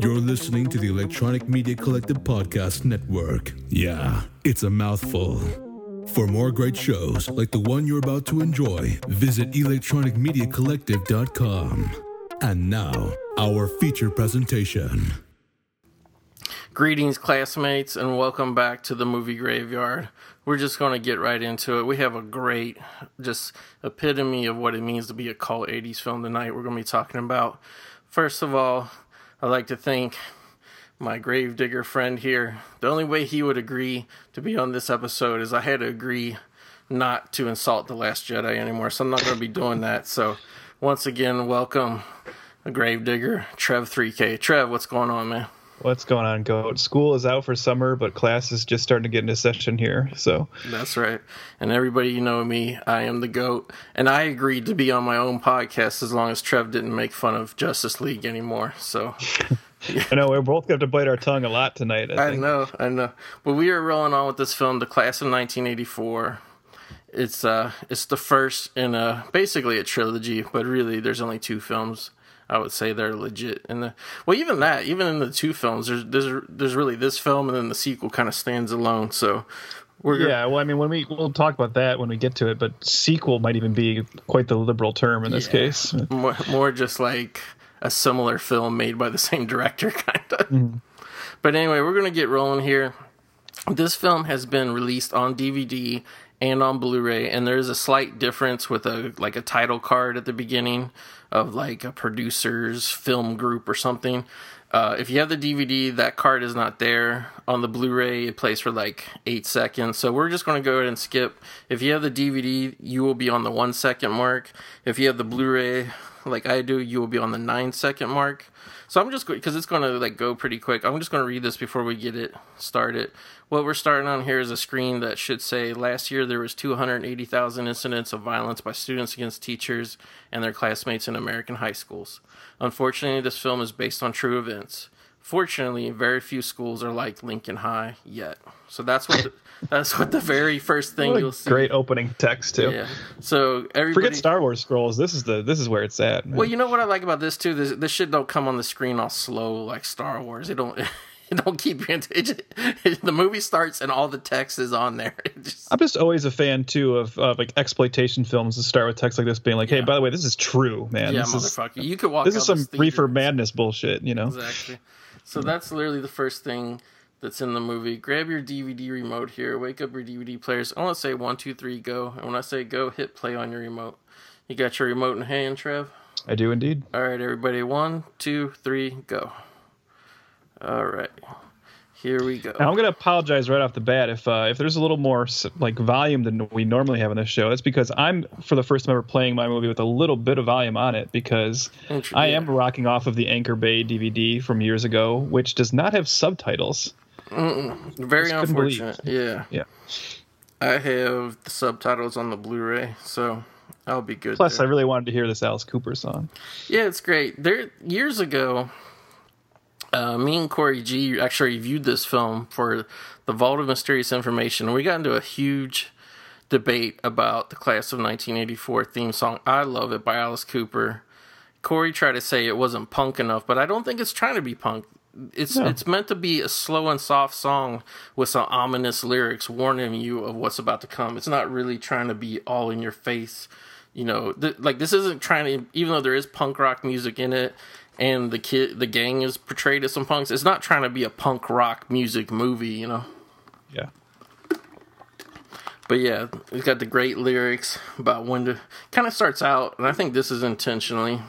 You're listening to the Electronic Media Collective Podcast Network. Yeah, it's a mouthful. For more great shows like the one you're about to enjoy, visit electronicmediacollective.com. And now, our feature presentation. Greetings, classmates, and welcome back to the movie graveyard. We're just going to get right into it. We have a great, just epitome of what it means to be a cult 80s film tonight. We're going to be talking about, first of all, I'd like to thank my gravedigger friend here. The only way he would agree to be on this episode is I had to agree not to insult The Last Jedi anymore, so I'm not going to be doing that. So, once again, welcome, a gravedigger, Trev 3K. Trev, what's going on, man? What's going on, Goat? School is out for summer, but class is just starting to get into session here. So that's right. And everybody, you know me, I am the Goat, and I agreed to be on my own podcast as long as Trev didn't make fun of Justice League anymore. So. I know we're both going to bite our tongue a lot tonight. I, I know, I know. But we are rolling on with this film, The Class of 1984. It's uh, it's the first in a basically a trilogy, but really there's only two films. I would say they're legit. And the well, even that, even in the two films, there's there's there's really this film, and then the sequel kind of stands alone. So we're yeah. Well, I mean, when we we'll talk about that when we get to it, but sequel might even be quite the liberal term in this yeah. case. More, more just like a similar film made by the same director, kind of. Mm-hmm. But anyway, we're gonna get rolling here. This film has been released on DVD and on Blu-ray, and there's a slight difference with a like a title card at the beginning of like a producer's film group or something. Uh, if you have the DVD, that card is not there. On the Blu ray, it plays for like eight seconds. So we're just going to go ahead and skip. If you have the DVD, you will be on the one second mark. If you have the Blu ray, like I do, you will be on the nine second mark. So I'm just because it's going to like go pretty quick. I'm just going to read this before we get it started. What we're starting on here is a screen that should say last year there was 280,000 incidents of violence by students against teachers and their classmates in American high schools. Unfortunately, this film is based on true events. Fortunately, very few schools are like Lincoln High yet. So that's what the, that's what the very first thing you'll see. Great opening text too. Yeah. So everybody forget Star Wars scrolls. This is the this is where it's at. Man. Well, you know what I like about this too. This this shit don't come on the screen all slow like Star Wars. It don't. It don't keep you into it, it, the movie starts and all the text is on there. Just, I'm just always a fan too of uh, like exploitation films to start with text like this, being like, "Hey, by the way, this is true, man. Yeah, this motherfucker. Is, you could walk. This is some reefer madness bullshit, you know." Exactly. So that's literally the first thing that's in the movie. Grab your DVD remote here. Wake up your DVD players. I want to say one, two, three, go. And when I say go, hit play on your remote. You got your remote in hand, Trev? I do indeed. All right, everybody. One, two, three, go. All right. Here we go. Now I'm going to apologize right off the bat if uh, if there's a little more like volume than we normally have in this show. It's because I'm for the first time ever playing my movie with a little bit of volume on it because I am rocking off of the Anchor Bay DVD from years ago, which does not have subtitles. Mm-mm. Very unfortunate. Yeah. Yeah. I have the subtitles on the Blu-ray, so I'll be good. Plus, there. I really wanted to hear this Alice Cooper song. Yeah, it's great. There years ago, uh, me and Corey G actually reviewed this film for the Vault of Mysterious Information. We got into a huge debate about the Class of 1984 theme song. I love it by Alice Cooper. Corey tried to say it wasn't punk enough, but I don't think it's trying to be punk. It's no. it's meant to be a slow and soft song with some ominous lyrics warning you of what's about to come. It's not really trying to be all in your face. You know, th- like this isn't trying to even though there is punk rock music in it and the kid the gang is portrayed as some punks it's not trying to be a punk rock music movie you know yeah but yeah it's got the great lyrics about when to kind of starts out and i think this is intentionally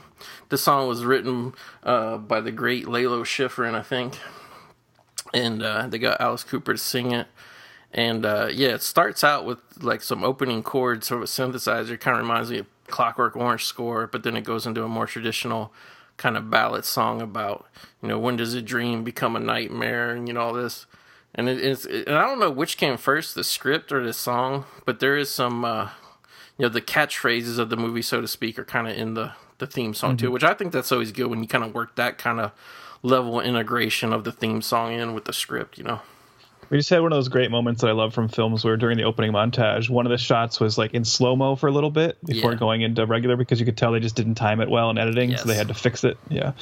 this song was written uh, by the great Lalo Schifrin, I think, and uh, they got Alice Cooper to sing it. And uh, yeah, it starts out with like some opening chords, sort of a synthesizer, kind of reminds me of Clockwork Orange score, but then it goes into a more traditional kind of ballad song about you know when does a dream become a nightmare and you know all this and it, it's it, and I don't know which came first the script or the song but there is some uh, you know the catchphrases of the movie so to speak are kind of in the the theme song mm-hmm. too which I think that's always good when you kind of work that kind of level of integration of the theme song in with the script you know we just had one of those great moments that I love from films where during the opening montage, one of the shots was like in slow mo for a little bit before yeah. going into regular because you could tell they just didn't time it well in editing, yes. so they had to fix it. Yeah.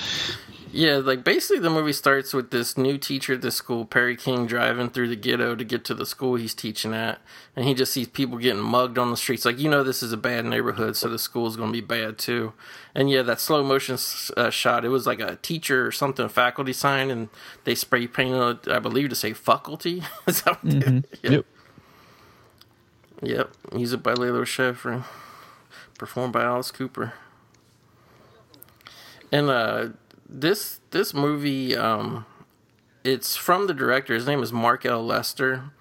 Yeah, like basically the movie starts with this new teacher at the school, Perry King, driving through the ghetto to get to the school he's teaching at, and he just sees people getting mugged on the streets. Like you know, this is a bad neighborhood, so the school's going to be bad too. And yeah, that slow motion uh, shot, it was like a teacher or something, faculty sign, and they spray painted, I believe, to say faculty. is that what mm-hmm. Yep. yep. Yep. Music by Lalo Schifrin, performed by Alice Cooper. And uh this this movie, um, it's from the director. His name is Mark L. Lester,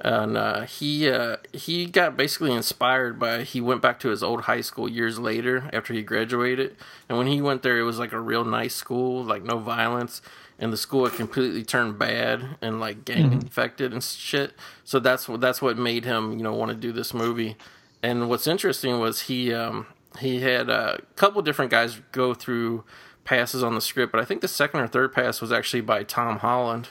and uh, he uh, he got basically inspired by. He went back to his old high school years later after he graduated, and when he went there, it was like a real nice school, like no violence. And the school had completely turned bad and like gang mm-hmm. infected and shit. So that's what that's what made him, you know, want to do this movie. And what's interesting was he um, he had a couple different guys go through passes on the script, but I think the second or third pass was actually by Tom Holland.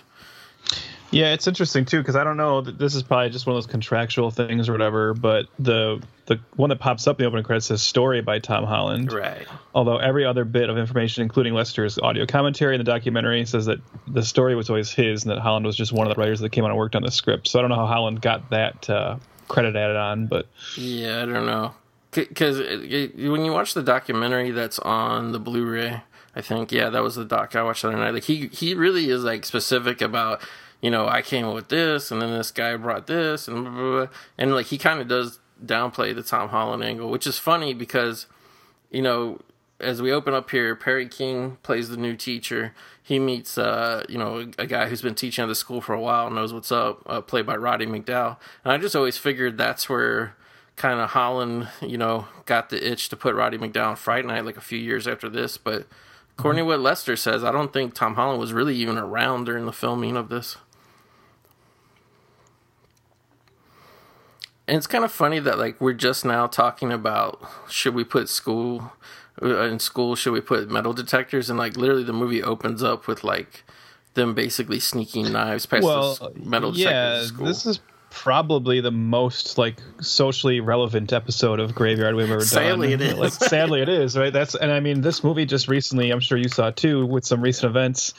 Yeah, it's interesting too because I don't know. This is probably just one of those contractual things or whatever. But the the one that pops up in the opening credits says "story" by Tom Holland. Right. Although every other bit of information, including Lester's audio commentary in the documentary, says that the story was always his and that Holland was just one of the writers that came on and worked on the script. So I don't know how Holland got that uh, credit added on, but yeah, I don't know because when you watch the documentary that's on the Blu-ray I think yeah, that was the doc I watched the other night. Like he he really is like specific about you know I came with this and then this guy brought this and blah, blah, blah. and like he kind of does downplay the Tom Holland angle, which is funny because you know as we open up here, Perry King plays the new teacher. He meets, uh, you know, a, a, guy who's been teaching at the school for a while, knows what's up, uh, played by Roddy McDowall. And I just always figured that's where kind of Holland, you know, got the itch to put Roddy McDowall in Fright Night like a few years after this. But According to what Lester says, I don't think Tom Holland was really even around during the filming of this. And it's kind of funny that like we're just now talking about should we put school uh, in school should we put metal detectors and like literally the movie opens up with like them basically sneaking knives past well, metal detectors. Yeah, this is probably the most like socially relevant episode of Graveyard we've ever sadly done. Sadly, it is. Like, sadly, it is. Right. That's and I mean, this movie just recently, I'm sure you saw too, with some recent events.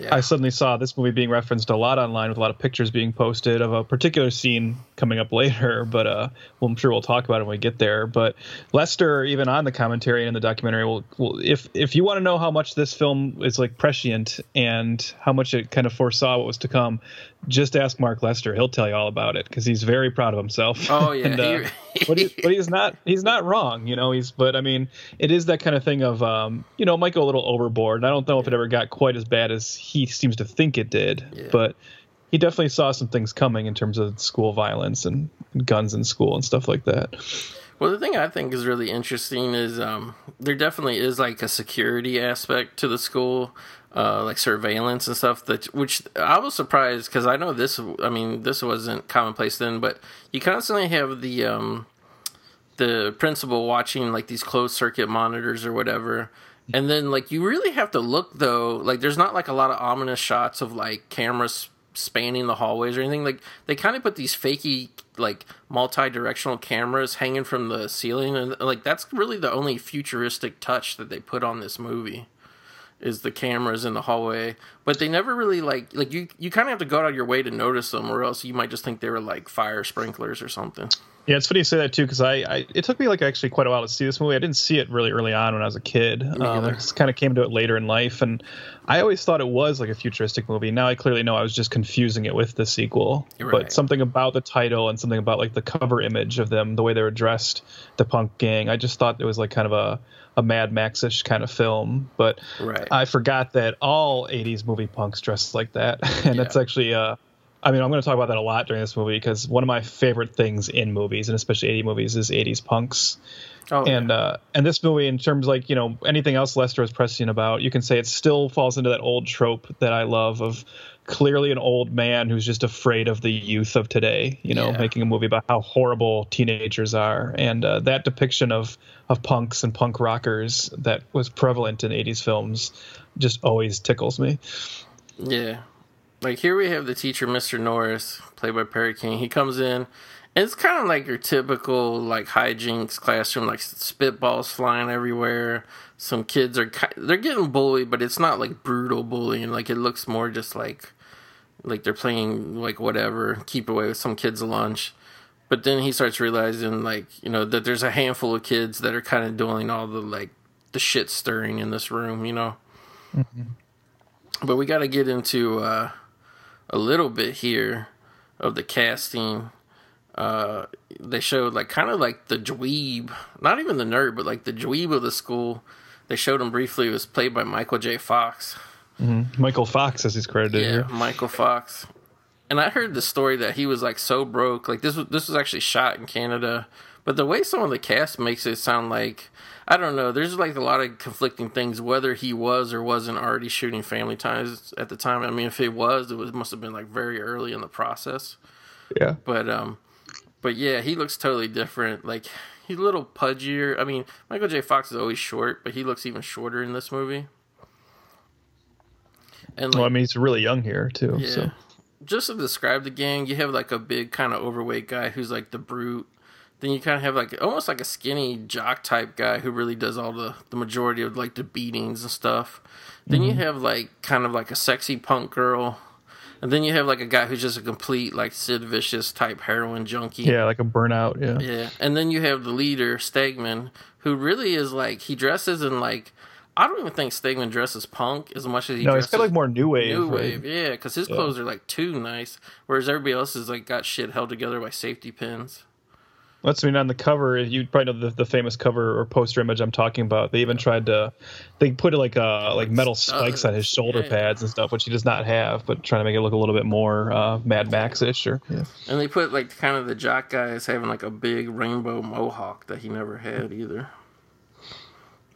Yeah. I suddenly saw this movie being referenced a lot online with a lot of pictures being posted of a particular scene coming up later, but uh, well, I'm sure we'll talk about it when we get there. But Lester, even on the commentary and in the documentary, will, will if if you want to know how much this film is like prescient and how much it kind of foresaw what was to come, just ask Mark Lester. He'll tell you all about it because he's very proud of himself. Oh yeah, and, uh, but, he, but he's not he's not wrong. You know, he's but I mean, it is that kind of thing of um, you know, might go a little overboard. And I don't know if it ever got quite as bad as he seems to think it did, yeah. but he definitely saw some things coming in terms of school violence and, guns in school and stuff like that. Well, the thing I think is really interesting is um, there definitely is like a security aspect to the school, uh, like surveillance and stuff. That which I was surprised because I know this. I mean, this wasn't commonplace then, but you constantly have the um, the principal watching like these closed circuit monitors or whatever, and then like you really have to look though. Like there's not like a lot of ominous shots of like cameras spanning the hallways or anything. Like they kind of put these fakey like multi-directional cameras hanging from the ceiling and like that's really the only futuristic touch that they put on this movie is the cameras in the hallway but they never really like like you you kind of have to go out of your way to notice them or else you might just think they were like fire sprinklers or something yeah, it's funny you say that too because I, I, it took me like actually quite a while to see this movie. I didn't see it really early on when I was a kid. Um, I just kind of came to it later in life, and I always thought it was like a futuristic movie. Now I clearly know I was just confusing it with the sequel. Right. But something about the title and something about like the cover image of them, the way they were dressed, the punk gang, I just thought it was like kind of a a Mad Max-ish kind of film. But right. I forgot that all '80s movie punks dressed like that, and yeah. it's actually uh I mean, I'm going to talk about that a lot during this movie because one of my favorite things in movies, and especially 80 movies, is 80s punks. Oh, and yeah. uh, and this movie, in terms like you know anything else Lester was pressing about, you can say it still falls into that old trope that I love of clearly an old man who's just afraid of the youth of today. You know, yeah. making a movie about how horrible teenagers are, and uh, that depiction of of punks and punk rockers that was prevalent in 80s films just always tickles me. Yeah, like here we have the teacher, Mr. Norris, played by Perry King. He comes in it's kind of like your typical like hijinks classroom, like spitballs flying everywhere. Some kids are they're getting bullied, but it's not like brutal bullying. Like it looks more just like like they're playing like whatever, keep away with some kids' lunch. But then he starts realizing like you know that there's a handful of kids that are kind of doing all the like the shit stirring in this room, you know. Mm-hmm. But we got to get into uh, a little bit here of the casting uh, they showed like kind of like the dweeb, not even the nerd, but like the dweeb of the school. They showed him briefly. It was played by Michael J. Fox. Mm-hmm. Michael Fox, as he's credited yeah, here. Michael Fox. And I heard the story that he was like so broke. Like this was this was actually shot in Canada, but the way some of the cast makes it sound like I don't know. There's like a lot of conflicting things whether he was or wasn't already shooting Family Ties at the time. I mean, if it was, it was must have been like very early in the process. Yeah. But um, but yeah, he looks totally different. Like he's a little pudgier. I mean, Michael J. Fox is always short, but he looks even shorter in this movie. And like, well, I mean, he's really young here too. Yeah. So. Just to describe the gang, you have like a big kind of overweight guy who's like the brute. Then you kind of have like almost like a skinny jock type guy who really does all the the majority of like the beatings and stuff. Then mm-hmm. you have like kind of like a sexy punk girl and then you have like a guy who's just a complete like Sid Vicious type heroin junkie. Yeah, like a burnout. Yeah. Yeah, and then you have the leader Stegman, who really is like he dresses in like I don't even think Stegman dresses punk as much as he. No, dresses he's got like more new wave. New wave, yeah, because his clothes are like too nice, whereas everybody else is like got shit held together by safety pins. Let's I mean on the cover. You probably know the, the famous cover or poster image I'm talking about. They even tried to, they put like uh like metal spikes on his shoulder yeah. pads and stuff, which he does not have, but trying to make it look a little bit more uh, Mad Max ish. Or yeah. And they put like kind of the jock guy guys having like a big rainbow mohawk that he never had either.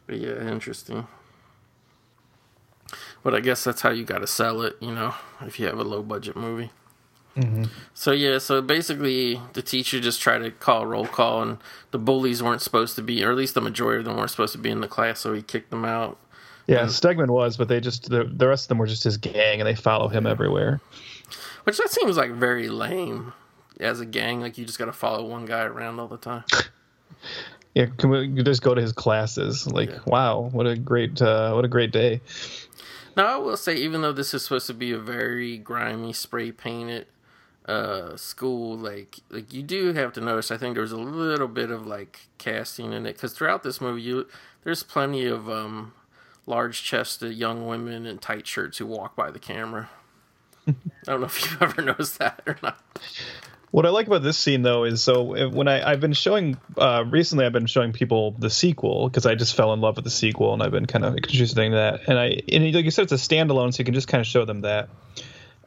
But yeah, interesting. But I guess that's how you got to sell it, you know, if you have a low budget movie. Mm-hmm. So yeah, so basically the teacher just tried to call roll call, and the bullies weren't supposed to be, or at least the majority of them weren't supposed to be in the class, so he kicked them out. Yeah, and, Stegman was, but they just the, the rest of them were just his gang, and they follow him everywhere. Which that seems like very lame as a gang. Like you just got to follow one guy around all the time. yeah, can we just go to his classes? Like, yeah. wow, what a great uh, what a great day. Now I will say, even though this is supposed to be a very grimy, spray painted uh school like like you do have to notice i think there's a little bit of like casting in it because throughout this movie you there's plenty of um large chested young women in tight shirts who walk by the camera i don't know if you've ever noticed that or not what I like about this scene, though, is so when I, I've been showing uh, recently, I've been showing people the sequel because I just fell in love with the sequel, and I've been kind of introducing that. And I, and like you said, it's a standalone, so you can just kind of show them that.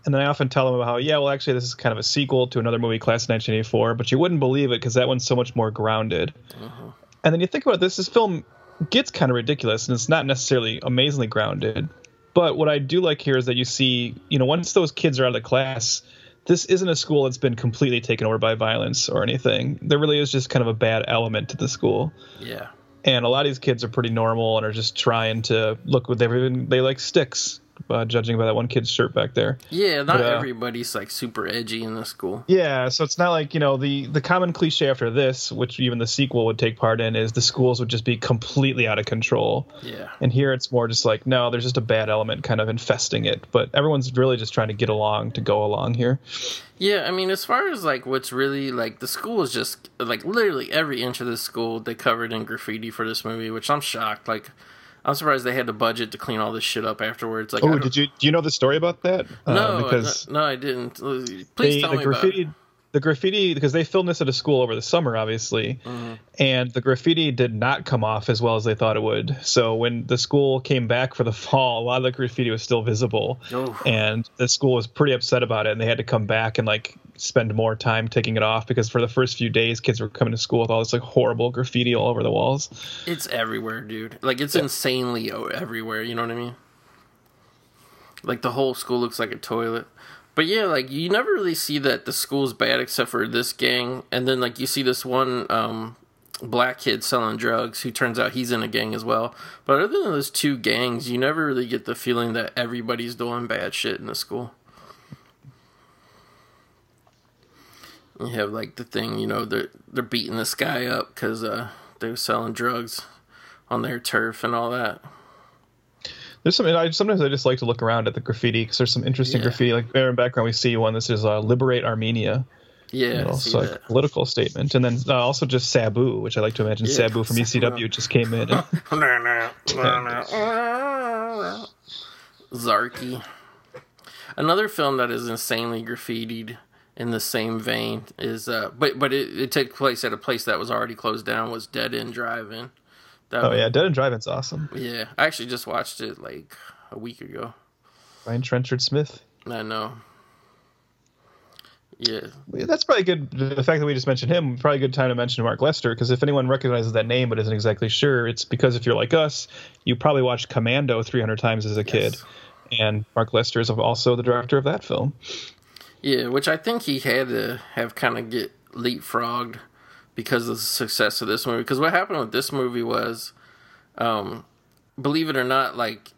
And then I often tell them about how, yeah, well, actually, this is kind of a sequel to another movie, Class of 1984, but you wouldn't believe it because that one's so much more grounded. Uh-huh. And then you think about this, this film gets kind of ridiculous, and it's not necessarily amazingly grounded. But what I do like here is that you see, you know, once those kids are out of the class, this isn't a school that's been completely taken over by violence or anything. There really is just kind of a bad element to the school. Yeah. And a lot of these kids are pretty normal and are just trying to look what they've they like sticks uh, judging by that one kid's shirt back there. Yeah, not but, uh, everybody's like super edgy in the school. Yeah, so it's not like you know the the common cliche after this, which even the sequel would take part in, is the schools would just be completely out of control. Yeah, and here it's more just like no, there's just a bad element kind of infesting it, but everyone's really just trying to get along to go along here. Yeah, I mean, as far as like what's really like the school is just like literally every inch of the school they covered in graffiti for this movie, which I'm shocked. Like I'm surprised they had the budget to clean all this shit up afterwards. Like, oh, did you do you know the story about that? No, uh, because no, I didn't. Please they, tell the me graffiti, about it. The graffiti, because they filmed this at a school over the summer, obviously, mm-hmm. and the graffiti did not come off as well as they thought it would. So when the school came back for the fall, a lot of the graffiti was still visible, oh. and the school was pretty upset about it, and they had to come back and like spend more time taking it off because for the first few days kids were coming to school with all this like horrible graffiti all over the walls it's everywhere dude like it's yeah. insanely everywhere you know what i mean like the whole school looks like a toilet but yeah like you never really see that the school's bad except for this gang and then like you see this one um black kid selling drugs who turns out he's in a gang as well. But other than those two gangs, you never really get the feeling that everybody's doing bad shit in the school. You have like the thing, you know, they're they're beating this guy up because uh, they were selling drugs on their turf and all that. There's some. I sometimes I just like to look around at the graffiti because there's some interesting yeah. graffiti. Like there in the background, we see one. This is uh, "Liberate Armenia." Yeah, you know, so like a political statement, and then uh, also just Sabu, which I like to imagine yeah, Sabu from ECW just came in. And, Zarky. Another film that is insanely graffitied in the same vein is, uh, but but it, it took place at a place that was already closed down. Was Dead End Drive-In. Oh, that oh was, yeah, Dead End Drive-In's awesome. Yeah, I actually just watched it like a week ago. Brian Trenchard Smith. I know. Yeah. That's probably good. The fact that we just mentioned him, probably a good time to mention Mark Lester, because if anyone recognizes that name but isn't exactly sure, it's because if you're like us, you probably watched Commando 300 times as a kid. And Mark Lester is also the director of that film. Yeah, which I think he had to have kind of get leapfrogged because of the success of this movie. Because what happened with this movie was, um, believe it or not, like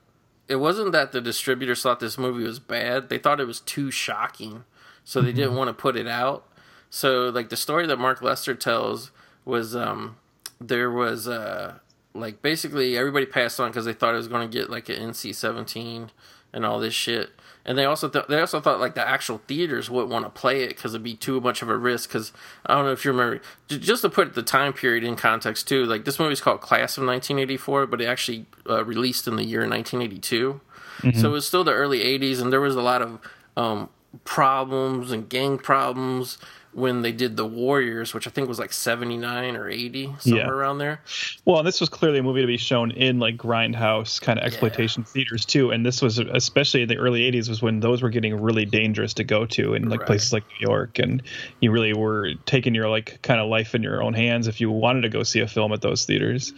it wasn't that the distributors thought this movie was bad; they thought it was too shocking, so they mm-hmm. didn't want to put it out. So, like the story that Mark Lester tells was, um, there was uh, like basically everybody passed on because they thought it was going to get like an NC seventeen and all this shit. And they also th- they also thought like the actual theaters wouldn't want to play it because it'd be too much of a risk. Because I don't know if you remember, j- just to put the time period in context too. Like this movie's called Class of 1984, but it actually uh, released in the year 1982. Mm-hmm. So it was still the early 80s, and there was a lot of um, problems and gang problems when they did the Warriors, which I think was like 79 or 80, somewhere yeah. around there. Well, this was clearly a movie to be shown in like grindhouse kind of exploitation yeah. theaters too. And this was especially in the early 80s was when those were getting really dangerous to go to in like right. places like New York. And you really were taking your like kind of life in your own hands if you wanted to go see a film at those theaters.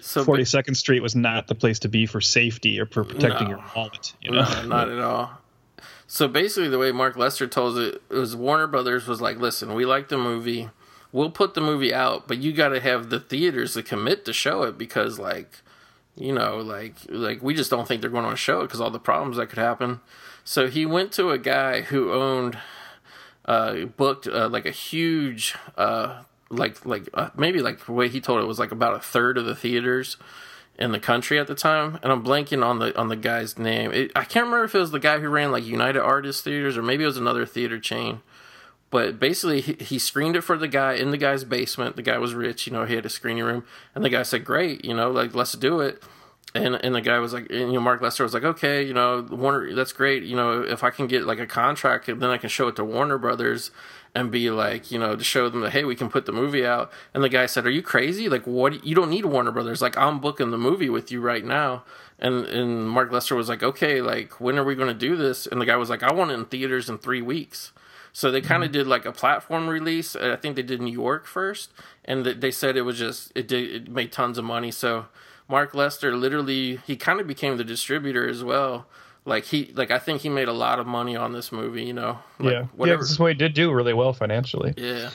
So 42nd Street was not the place to be for safety or for protecting no, your wallet. You know? No, not at all. So basically, the way Mark Lester tells it, it was Warner Brothers was like, "Listen, we like the movie. We'll put the movie out, but you got to have the theaters to commit to show it because, like, you know, like, like we just don't think they're going to show it because all the problems that could happen." So he went to a guy who owned, uh, booked uh, like a huge, uh, like like uh, maybe like the way he told it was like about a third of the theaters in the country at the time, and I'm blanking on the on the guy's name. It, I can't remember if it was the guy who ran like United Artists Theaters or maybe it was another theater chain. But basically, he, he screened it for the guy in the guy's basement. The guy was rich, you know, he had a screening room, and the guy said, "Great, you know, like let's do it." And and the guy was like, and, you know, Mark Lester was like, "Okay, you know, Warner, that's great. You know, if I can get like a contract, then I can show it to Warner Brothers." And be like, you know, to show them that hey, we can put the movie out. And the guy said, "Are you crazy? Like, what? You don't need Warner Brothers. Like, I'm booking the movie with you right now." And and Mark Lester was like, "Okay, like, when are we going to do this?" And the guy was like, "I want it in theaters in three weeks." So they kind of mm-hmm. did like a platform release. I think they did New York first, and they said it was just it did it made tons of money. So Mark Lester literally he kind of became the distributor as well like he like I think he made a lot of money on this movie. You know, like yeah, whatever. yeah. This way did do really well financially. Yeah.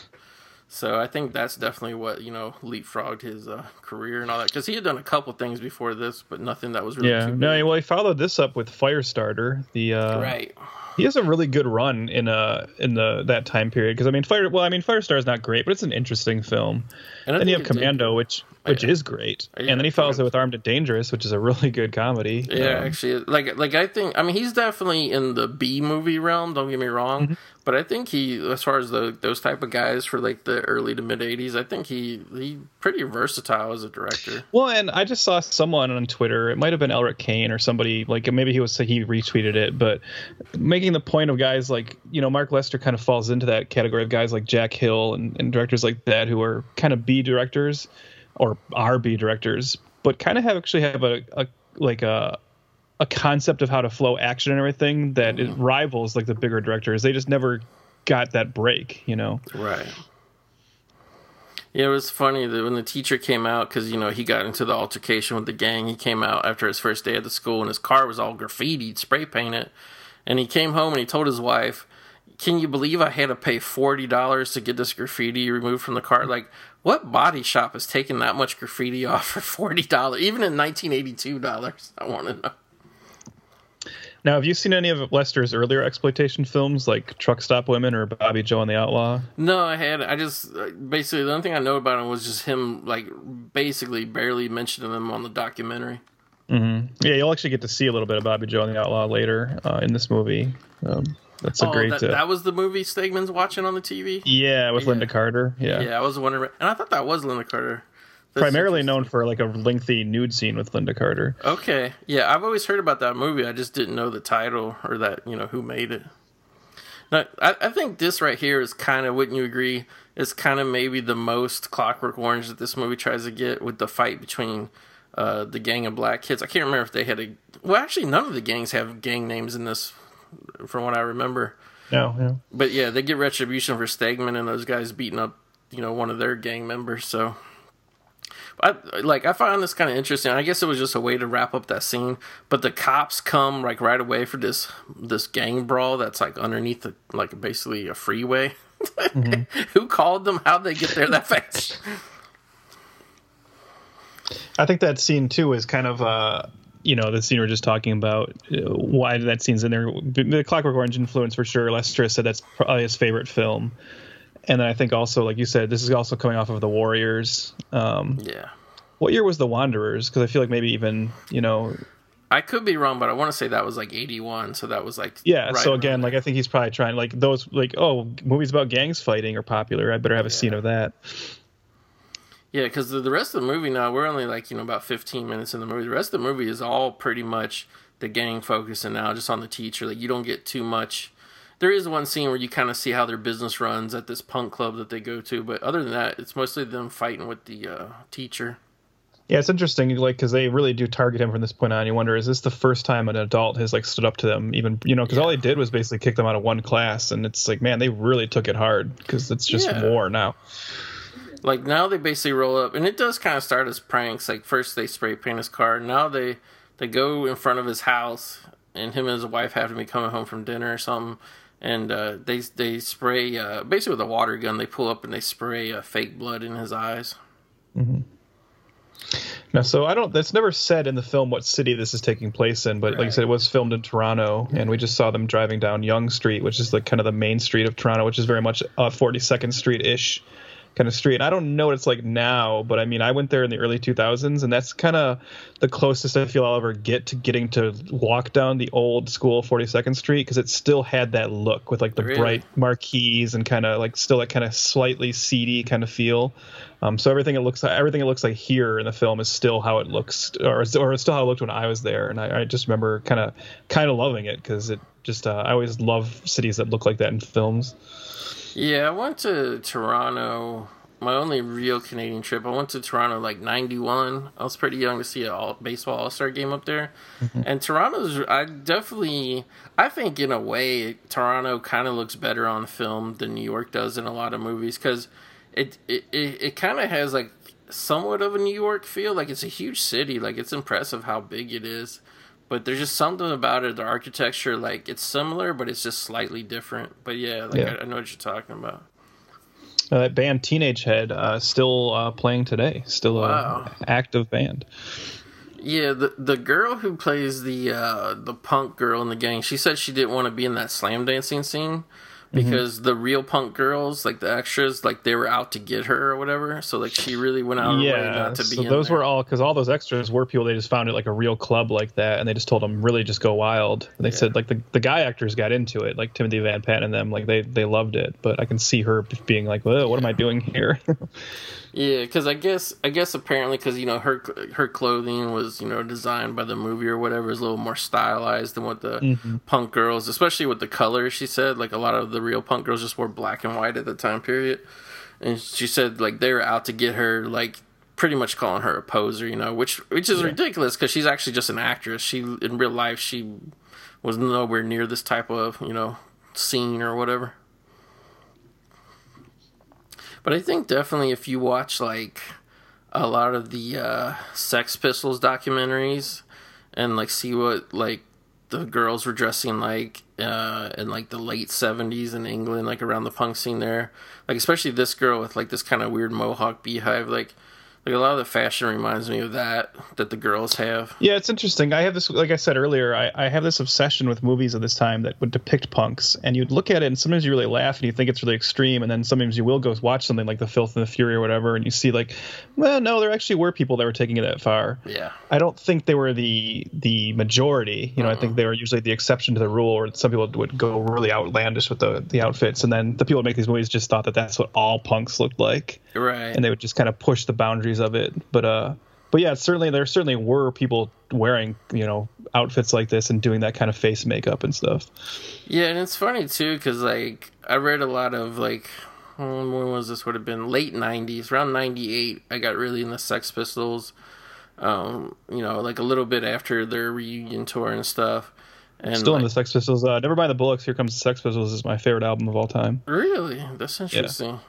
So I think that's definitely what you know leapfrogged his uh, career and all that because he had done a couple things before this, but nothing that was really yeah. no, well, he followed this up with Firestarter, the uh, right he has a really good run in uh in the that time period because I mean Fire well I mean Firestar is not great but it's an interesting film. And then you have Commando, did. which which yeah. is great, yeah, and then he follows it with Armed and Dangerous, which is a really good comedy. Yeah, um, actually, like like I think I mean he's definitely in the B movie realm. Don't get me wrong, mm-hmm. but I think he as far as the those type of guys for like the early to mid '80s, I think he he pretty versatile as a director. Well, and I just saw someone on Twitter, it might have been Elric Kane or somebody like maybe he was he retweeted it, but making the point of guys like you know Mark Lester kind of falls into that category of guys like Jack Hill and, and directors like that who are kind of B directors or are B directors, but kind of have actually have a, a like a a concept of how to flow action and everything that mm-hmm. rivals like the bigger directors. They just never got that break, you know. Right. Yeah, it was funny that when the teacher came out, because you know he got into the altercation with the gang. He came out after his first day at the school, and his car was all graffitied, spray painted. And he came home and he told his wife, "Can you believe I had to pay forty dollars to get this graffiti removed from the car? Like, what body shop is taking that much graffiti off for forty dollars? Even in nineteen eighty two dollars, I want to know." Now, have you seen any of Lester's earlier exploitation films, like Truck Stop Women or Bobby Joe and the Outlaw? No, I had. I just basically the only thing I know about him was just him, like basically barely mentioning them on the documentary. Mm-hmm. Yeah, you'll actually get to see a little bit of Bobby Joe and the Outlaw later uh, in this movie. Um, that's a oh, great. That, uh, that, was the movie Stegman's watching on the TV. Yeah, with yeah. Lynda Carter. Yeah, yeah. I was wondering, and I thought that was Lynda Carter primarily known for like a lengthy nude scene with Lynda Carter. Okay, yeah, I've always heard about that movie. I just didn't know the title or that you know who made it. Now, I, I think this right here is kind of, wouldn't you agree? Is kind of maybe the most Clockwork Orange that this movie tries to get with the fight between uh, the gang of black kids. I can't remember if they had a. Well, actually, none of the gangs have gang names in this, from what I remember. No, yeah. But yeah, they get retribution for Stegman and those guys beating up, you know, one of their gang members. So I like I found this kind of interesting. I guess it was just a way to wrap up that scene. But the cops come like right away for this this gang brawl that's like underneath the like basically a freeway. Mm-hmm. Who called them? How'd they get there that fast? I think that scene too is kind of uh you know the scene we are just talking about uh, why that scene's in there the clockwork orange influence for sure lester said that's probably his favorite film and then I think also, like you said, this is also coming off of the Warriors. Um, yeah. What year was the Wanderers? Because I feel like maybe even you know. I could be wrong, but I want to say that was like '81, so that was like. Yeah. Right so again, like I think he's probably trying like those like oh movies about gangs fighting are popular. I better have a scene of that. Yeah, because the, the rest of the movie now we're only like you know about 15 minutes in the movie. The rest of the movie is all pretty much the gang focusing now, just on the teacher. Like you don't get too much there is one scene where you kind of see how their business runs at this punk club that they go to, but other than that, it's mostly them fighting with the uh, teacher. Yeah, it's interesting, like because they really do target him from this point on. You wonder, is this the first time an adult has like stood up to them? Even you know, because yeah. all they did was basically kick them out of one class, and it's like, man, they really took it hard because it's just yeah. war now. Like now, they basically roll up, and it does kind of start as pranks. Like first they spray paint his car, now they they go in front of his house, and him and his wife have to be coming home from dinner or something and uh, they they spray uh, basically with a water gun. They pull up and they spray uh, fake blood in his eyes. Mm-hmm. Now, so I don't. That's never said in the film what city this is taking place in, but right. like I said, it was filmed in Toronto, and we just saw them driving down Yonge Street, which is like kind of the main street of Toronto, which is very much uh, 42nd Street ish kind of street. I don't know what it's like now, but I mean, I went there in the early 2000s, and that's kind of the closest I feel I'll ever get to getting to walk down the old school 42nd Street because it still had that look with like the really? bright marquees and kind of like still that kind of slightly seedy kind of feel. Um, so everything it looks like, everything it looks like here in the film is still how it looks, or or still how it looked when I was there, and I, I just remember kind of kind of loving it because it just uh, I always love cities that look like that in films. Yeah, I went to Toronto. My only real Canadian trip. I went to Toronto like '91. I was pretty young to see a all, baseball All Star game up there, mm-hmm. and Toronto's. I definitely. I think in a way, Toronto kind of looks better on film than New York does in a lot of movies because it it it, it kind of has like somewhat of a New York feel. Like it's a huge city. Like it's impressive how big it is but there's just something about it. The architecture, like it's similar, but it's just slightly different. But yeah, like yeah. I, I, know what you're talking about. Uh, that band Teenage Head uh, still uh, playing today, still wow. a active band. Yeah, the the girl who plays the uh, the punk girl in the gang, she said she didn't want to be in that slam dancing scene. Because mm-hmm. the real punk girls, like the extras, like they were out to get her or whatever. So like she really went out yeah, way not to so be. those there. were all because all those extras were people. They just found it like a real club like that, and they just told them really just go wild. And they yeah. said like the, the guy actors got into it, like Timothy Van Patten and them, like they they loved it. But I can see her being like, well, what am I doing here? Yeah, because I guess I guess apparently because you know her her clothing was you know designed by the movie or whatever is a little more stylized than what the mm-hmm. punk girls, especially with the colors. She said like a lot of the real punk girls just wore black and white at the time period, and she said like they were out to get her like pretty much calling her a poser, you know, which which is yeah. ridiculous because she's actually just an actress. She in real life she was nowhere near this type of you know scene or whatever. But I think definitely if you watch like a lot of the uh, Sex Pistols documentaries and like see what like the girls were dressing like uh, in like the late 70s in England, like around the punk scene there. Like, especially this girl with like this kind of weird mohawk beehive. Like, Like a lot of the fashion reminds me of that that the girls have. Yeah, it's interesting. I have this, like I said earlier, I, I have this obsession with movies of this time that would depict punks, and you'd look at it, and sometimes you really laugh and you think it's really extreme, and then sometimes you will go watch something like The Filth and the Fury or whatever, and you see like, well, no, there actually were people that were taking it that far. Yeah. I don't think they were the the majority. You know, uh-uh. I think they were usually the exception to the rule, or some people would go really outlandish with the the outfits, and then the people that make these movies just thought that that's what all punks looked like. Right. And they would just kind of push the boundaries of it. But uh but yeah, certainly there certainly were people wearing, you know, outfits like this and doing that kind of face makeup and stuff. Yeah, and it's funny too cuz like I read a lot of like when was this would have been late 90s, around 98 I got really into Sex Pistols. Um, you know, like a little bit after their reunion tour and stuff. And Still like, in the Sex Pistols. Uh, Never Mind the Bollocks, Here Comes the Sex Pistols is my favorite album of all time. Really, that's interesting. Yeah.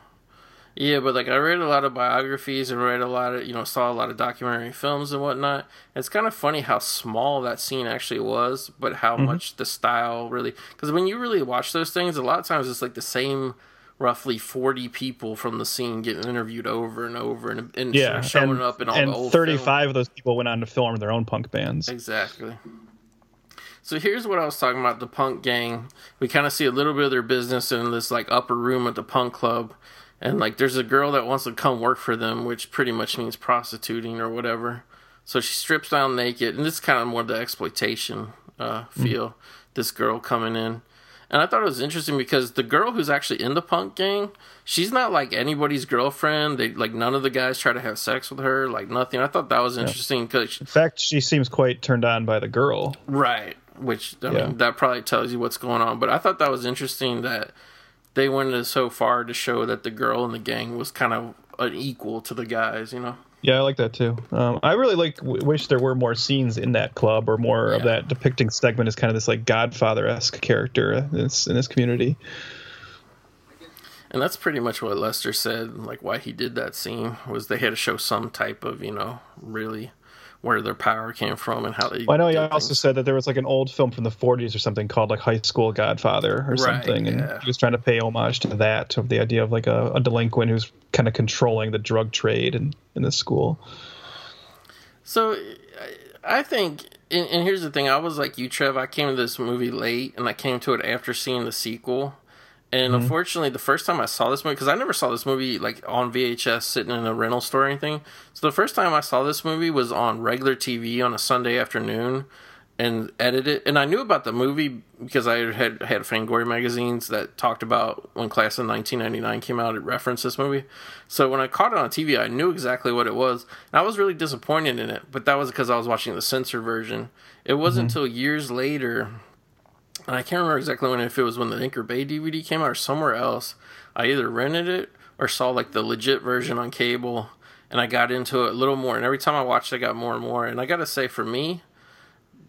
Yeah, but like I read a lot of biographies and read a lot of you know saw a lot of documentary films and whatnot. It's kind of funny how small that scene actually was, but how mm-hmm. much the style really. Because when you really watch those things, a lot of times it's like the same roughly 40 people from the scene getting interviewed over and over and, and yeah, showing and, up in all and the old 35 film. of those people went on to film their own punk bands exactly so here's what i was talking about the punk gang we kind of see a little bit of their business in this like upper room at the punk club and like there's a girl that wants to come work for them which pretty much means prostituting or whatever so she strips down naked and this is kind of more the exploitation uh, feel mm-hmm. this girl coming in and I thought it was interesting because the girl who's actually in the punk gang, she's not like anybody's girlfriend. They like none of the guys try to have sex with her, like nothing. I thought that was interesting because, yeah. in fact, she seems quite turned on by the girl. Right, which I yeah. mean that probably tells you what's going on. But I thought that was interesting that they went so far to show that the girl in the gang was kind of an equal to the guys. You know. Yeah, I like that too. Um, I really like w- wish there were more scenes in that club or more yeah. of that depicting Stegman as kind of this like Godfather esque character in this in this community. And that's pretty much what Lester said. Like why he did that scene was they had to show some type of you know really where their power came from and how they. Well, I know he also said that there was like an old film from the 40s or something called like High School Godfather or right, something, and he was trying to pay homage to that of the idea of like a, a delinquent who's kind of controlling the drug trade in in the school. So, I think, and, and here's the thing: I was like you, Trev. I came to this movie late, and I came to it after seeing the sequel. And mm-hmm. unfortunately, the first time I saw this movie, because I never saw this movie like on VHS sitting in a rental store or anything. So the first time I saw this movie was on regular TV on a Sunday afternoon and edited. And I knew about the movie because I had had Fangoria magazines that talked about when Class of 1999 came out. It referenced this movie. So when I caught it on TV, I knew exactly what it was. And I was really disappointed in it, but that was because I was watching the censor version. It wasn't mm-hmm. until years later and I can't remember exactly when if it was when the Anchor Bay DVD came out or somewhere else. I either rented it or saw like the legit version on cable, and I got into it a little more. And every time I watched, I got more and more. And I gotta say, for me,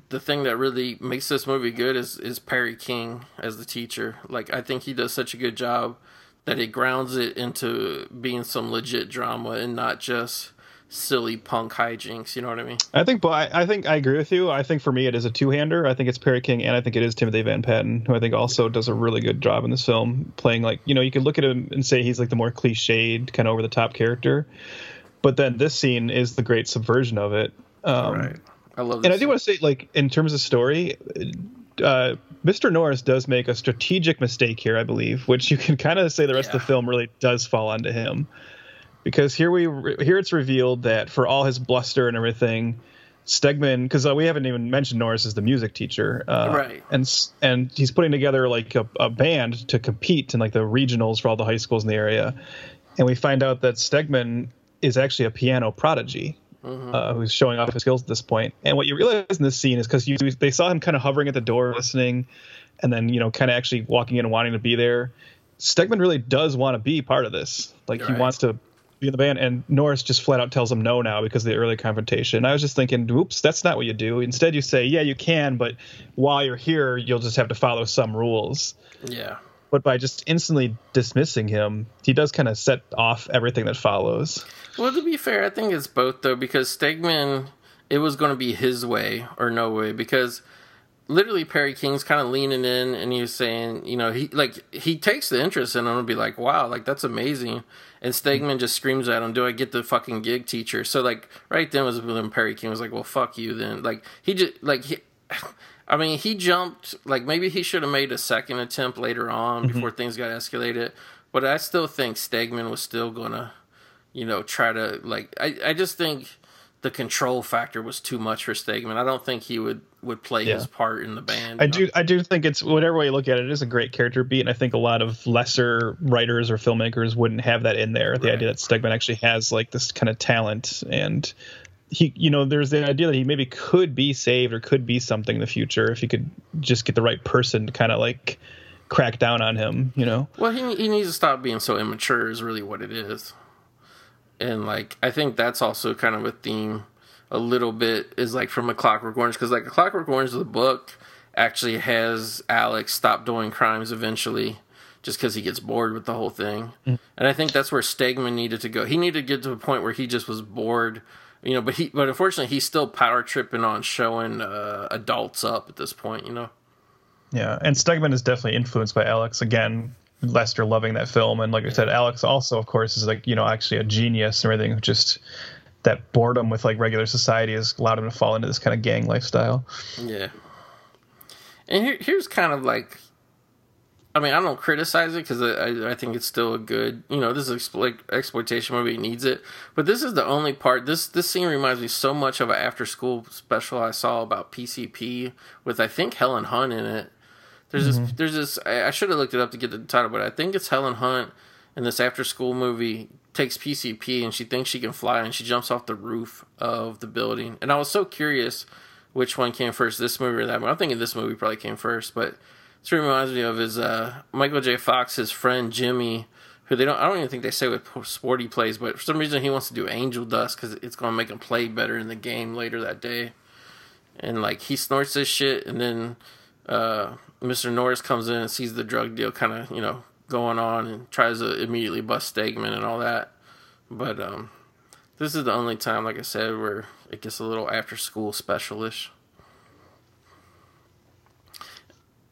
the thing that really makes this movie good is is Perry King as the teacher. Like I think he does such a good job that it grounds it into being some legit drama and not just silly punk hijinks. You know what I mean? I think, but I, I, think I agree with you. I think for me, it is a two-hander. I think it's Perry King, and I think it is Timothy Van Patten, who I think also does a really good job in this film, playing like you know you could look at him and say he's like the more cliched, kind of over-the-top character, but then this scene is the great subversion of it. Um, right. I love. and I do want to say, like in terms of story. Uh, Mr. Norris does make a strategic mistake here, I believe, which you can kind of say the rest yeah. of the film really does fall onto him because here we here it's revealed that for all his bluster and everything, Stegman, because uh, we haven't even mentioned Norris as the music teacher, uh, right? And and he's putting together like a, a, band to compete in like the regionals for all the high schools in the area, and we find out that Stegman is actually a piano prodigy. Mm-hmm. Uh, who's showing off his skills at this point? And what you realize in this scene is because they saw him kind of hovering at the door, listening, and then you know, kind of actually walking in and wanting to be there. Stegman really does want to be part of this. Like right. he wants to be in the band, and Norris just flat out tells him no now because of the early confrontation. I was just thinking, oops, that's not what you do. Instead, you say, yeah, you can, but while you're here, you'll just have to follow some rules. Yeah. But by just instantly dismissing him, he does kind of set off everything that follows. Well, to be fair, I think it's both though, because Stegman, it was going to be his way or no way, because literally Perry King's kind of leaning in and he's saying, you know, he like he takes the interest in him and be like, wow, like that's amazing. And Stegman just screams at him, "Do I get the fucking gig, teacher?" So like right then was when Perry King was like, "Well, fuck you." Then like he just like he, I mean, he jumped like maybe he should have made a second attempt later on mm-hmm. before things got escalated. But I still think Stegman was still gonna, you know, try to like. I I just think the control factor was too much for Stegman. I don't think he would would play yeah. his part in the band. I do I do think it's whatever way you look at it, it is a great character beat, and I think a lot of lesser writers or filmmakers wouldn't have that in there. The right. idea that Stegman actually has like this kind of talent and he you know there's the idea that he maybe could be saved or could be something in the future if he could just get the right person to kind of like crack down on him you know well he, he needs to stop being so immature is really what it is and like I think that's also kind of a theme a little bit is like from a Clockwork Orange because like a Clockwork Orange the book actually has Alex stop doing crimes eventually just because he gets bored with the whole thing. Mm. and I think that's where Stegman needed to go. He needed to get to a point where he just was bored you know but he but unfortunately he's still power tripping on showing uh, adults up at this point you know? Yeah and Stegman is definitely influenced by Alex again Lester loving that film, and like I said, Alex also, of course, is like you know actually a genius and everything. Just that boredom with like regular society has allowed him to fall into this kind of gang lifestyle. Yeah, and here, here's kind of like, I mean, I don't criticize it because I, I think it's still a good, you know, this is like exploitation movie it needs it, but this is the only part. This this scene reminds me so much of an after school special I saw about PCP with I think Helen Hunt in it there's mm-hmm. this. There's this. I, I should have looked it up to get the title, but I think it's Helen Hunt in this after school movie takes PCP and she thinks she can fly and she jumps off the roof of the building. And I was so curious which one came first, this movie or that one. I'm thinking this movie probably came first, but this reminds me of his uh, Michael J. Fox, his friend Jimmy, who they don't. I don't even think they say what sport he plays, but for some reason he wants to do Angel Dust because it's going to make him play better in the game later that day. And like he snorts this shit, and then uh, Mr. Norris comes in and sees the drug deal kind of, you know, going on and tries to immediately bust Stegman and all that. But um, this is the only time, like I said, where it gets a little after school specialish.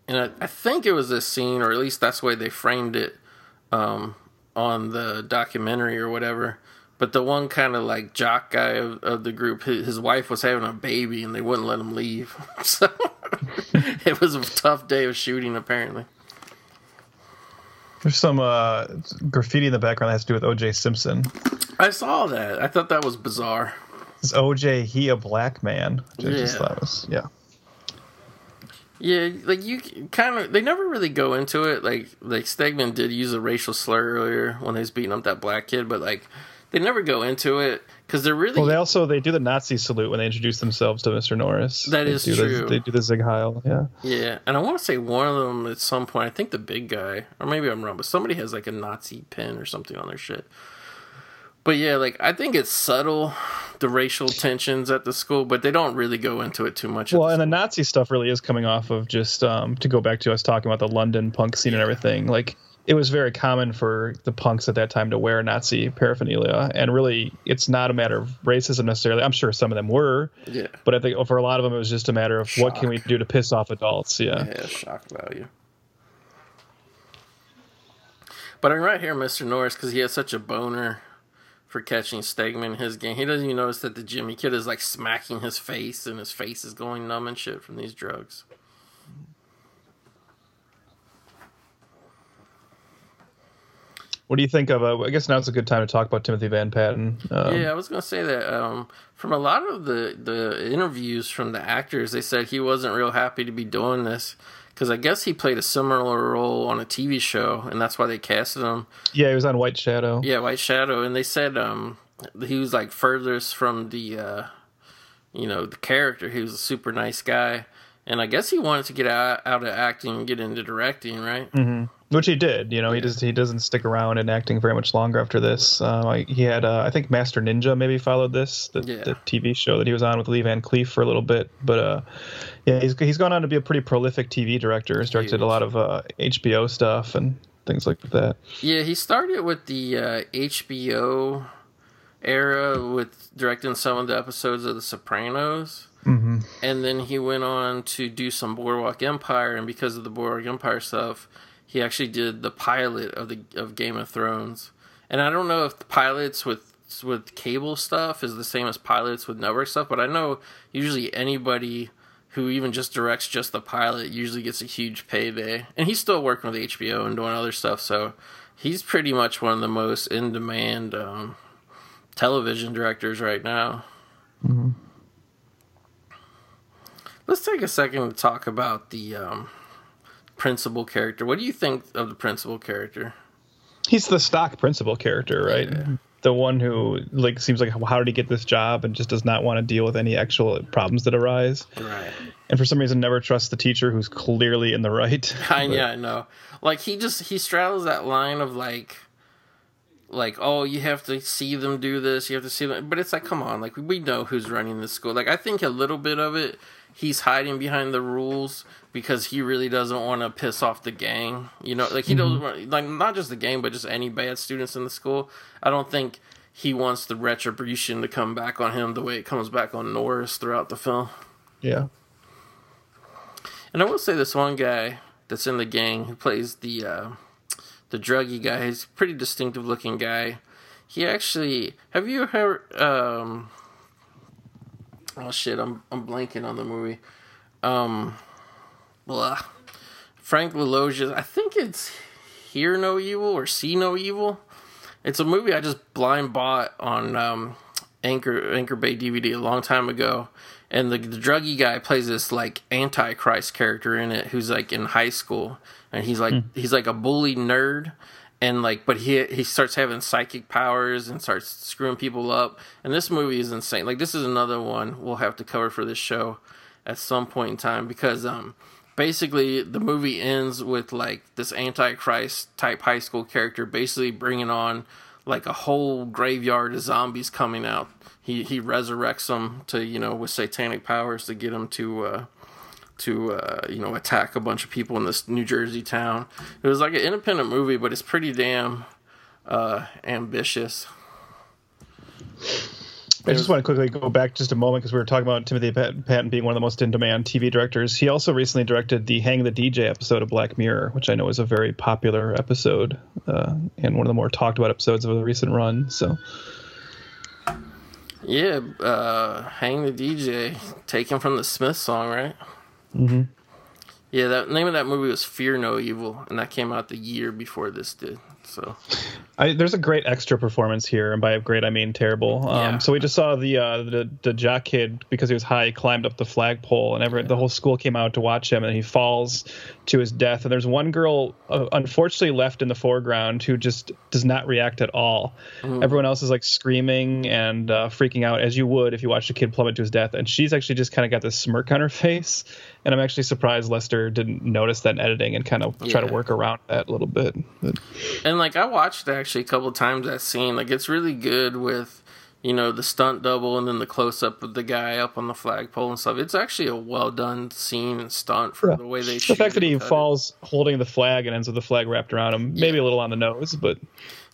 And I, I, think it was this scene, or at least that's the way they framed it um, on the documentary or whatever. But the one kind of like jock guy of, of the group, his, his wife was having a baby and they wouldn't let him leave. so it was a tough day of shooting, apparently. There's some uh, graffiti in the background that has to do with O.J. Simpson. I saw that. I thought that was bizarre. Is O.J. he a black man? Which yeah. I just thought was yeah. Yeah, like you kind of they never really go into it. Like like Stegman did use a racial slur earlier when he was beating up that black kid, but like they never go into it because they're really. Well, they also they do the Nazi salute when they introduce themselves to Mister Norris. That they is true. The, they do the Sieg Heil. Yeah. Yeah, and I want to say one of them at some point. I think the big guy, or maybe I'm wrong, but somebody has like a Nazi pin or something on their shit. But yeah, like I think it's subtle the racial tensions at the school, but they don't really go into it too much. Well, the and the Nazi stuff really is coming off of just um, to go back to us talking about the London punk scene and everything. Like it was very common for the punks at that time to wear Nazi paraphernalia, and really, it's not a matter of racism necessarily. I'm sure some of them were, yeah. But I think for a lot of them, it was just a matter of shock. what can we do to piss off adults. Yeah, yeah, shock value. But I'm right here, Mr. Norris, because he has such a boner for catching Stegman in his game. He doesn't even notice that the Jimmy kid is like smacking his face, and his face is going numb and shit from these drugs. What do you think of? Uh, I guess now's a good time to talk about Timothy Van Patten. Um, yeah, I was going to say that um, from a lot of the the interviews from the actors, they said he wasn't real happy to be doing this because I guess he played a similar role on a TV show, and that's why they casted him. Yeah, he was on White Shadow. Yeah, White Shadow, and they said um, he was like furthest from the uh, you know the character. He was a super nice guy, and I guess he wanted to get out, out of acting and get into directing, right? Mm-hmm which he did. You know, he does he doesn't stick around in acting very much longer after this. Uh, he had uh, I think Master Ninja maybe followed this the, yeah. the, TV show that he was on with Lee Van Cleef for a little bit, but uh, yeah, he's he's gone on to be a pretty prolific TV director. He's directed a lot of HBO uh, stuff and things like that. Yeah, he started with the HBO uh, era with directing some of the episodes of The Sopranos Mm-hmm. And then he went on to do some Boardwalk Empire, and because of the Boardwalk Empire stuff, he actually did the pilot of the of Game of Thrones. And I don't know if the pilots with with cable stuff is the same as pilots with network stuff, but I know usually anybody who even just directs just the pilot usually gets a huge payday. And he's still working with HBO and doing other stuff, so he's pretty much one of the most in demand um, television directors right now. Mm-hmm. Let's take a second to talk about the um, principal character. What do you think of the principal character? He's the stock principal character, right? Yeah. The one who like seems like how did he get this job and just does not want to deal with any actual problems that arise. Right. And for some reason never trusts the teacher who's clearly in the right. I, yeah, I know. Like he just he straddles that line of like like oh you have to see them do this you have to see them but it's like come on like we know who's running the school like i think a little bit of it he's hiding behind the rules because he really doesn't want to piss off the gang. You know, like he mm-hmm. doesn't like not just the gang, but just any bad students in the school. I don't think he wants the retribution to come back on him the way it comes back on Norris throughout the film. Yeah. And I will say this one guy that's in the gang who plays the uh, the druggy guy. He's a pretty distinctive looking guy. He actually have you heard um, oh shit, I'm I'm blanking on the movie. Um, blah. Frank LaLoggia. I think it's Hear No Evil or See No Evil. It's a movie I just blind bought on um, Anchor Anchor Bay DVD a long time ago, and the the druggy guy plays this like antichrist character in it, who's like in high school, and he's like mm. he's like a bully nerd, and like but he he starts having psychic powers and starts screwing people up. And this movie is insane. Like this is another one we'll have to cover for this show at some point in time because um basically the movie ends with like this antichrist type high school character basically bringing on like a whole graveyard of zombies coming out. He he resurrects them to you know with satanic powers to get them to uh to uh, you know attack a bunch of people in this New Jersey town. It was like an independent movie, but it's pretty damn uh, ambitious. I just want to quickly go back just a moment because we were talking about Timothy Patten being one of the most in-demand TV directors. He also recently directed the Hang the DJ episode of Black Mirror, which I know is a very popular episode uh, and one of the more talked about episodes of the recent run. So, yeah, uh, Hang the DJ, taken from the Smith song, right? Mm-hmm. Yeah, that name of that movie was Fear No Evil, and that came out the year before this did. So I, there's a great extra performance here, and by great I mean terrible. Um, yeah. So we just saw the, uh, the the jock kid because he was high climbed up the flagpole, and every, yeah. the whole school came out to watch him, and he falls to his death. And there's one girl, uh, unfortunately, left in the foreground who just does not react at all. Mm. Everyone else is like screaming and uh, freaking out as you would if you watched a kid plummet to his death, and she's actually just kind of got this smirk on her face. And I'm actually surprised Lester didn't notice that in editing and kind of yeah. try to work around that a little bit. But, and like I watched actually a couple times that scene. Like it's really good with you know the stunt double and then the close up of the guy up on the flagpole and stuff. It's actually a well done scene and stunt for yeah. the way they. Shoot. The fact that he falls it. holding the flag and ends with the flag wrapped around him, maybe yeah. a little on the nose, but.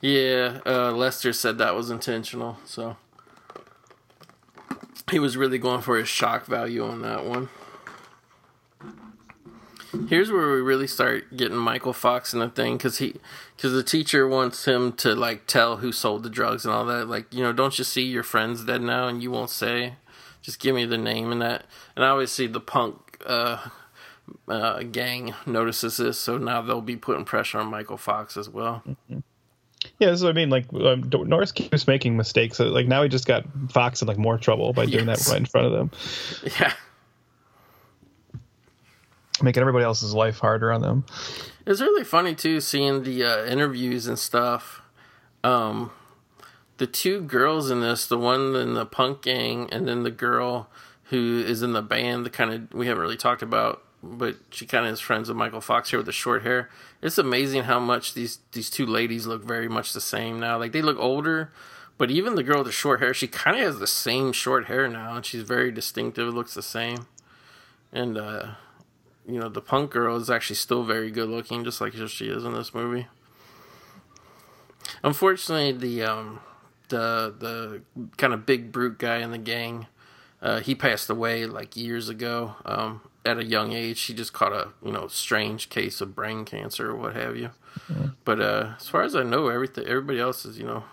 Yeah, uh, Lester said that was intentional, so he was really going for his shock value on that one. Here's where we really start getting Michael Fox in the thing because he, because the teacher wants him to like tell who sold the drugs and all that. Like, you know, don't you see your friends dead now and you won't say? Just give me the name and that. And obviously the punk uh, uh, gang notices this, so now they'll be putting pressure on Michael Fox as well. Mm-hmm. Yeah, that's what I mean. Like um, Norris keeps making mistakes. Like now he just got Fox in like more trouble by doing yes. that right in front of them. Yeah making everybody else's life harder on them. It's really funny too seeing the uh, interviews and stuff. Um, the two girls in this, the one in the punk gang, and then the girl who is in the band. The kind of we haven't really talked about, but she kind of is friends with Michael Fox here with the short hair. It's amazing how much these these two ladies look very much the same now. Like they look older, but even the girl with the short hair, she kind of has the same short hair now, and she's very distinctive. It looks the same, and uh, you know, the punk girl is actually still very good looking, just like she is in this movie. Unfortunately, the um, the the kind of big brute guy in the gang, Uh, he passed away like years ago um, at a young age. He just caught a you know strange case of brain cancer or what have you. Mm-hmm. But uh, as far as I know, everything everybody else is you know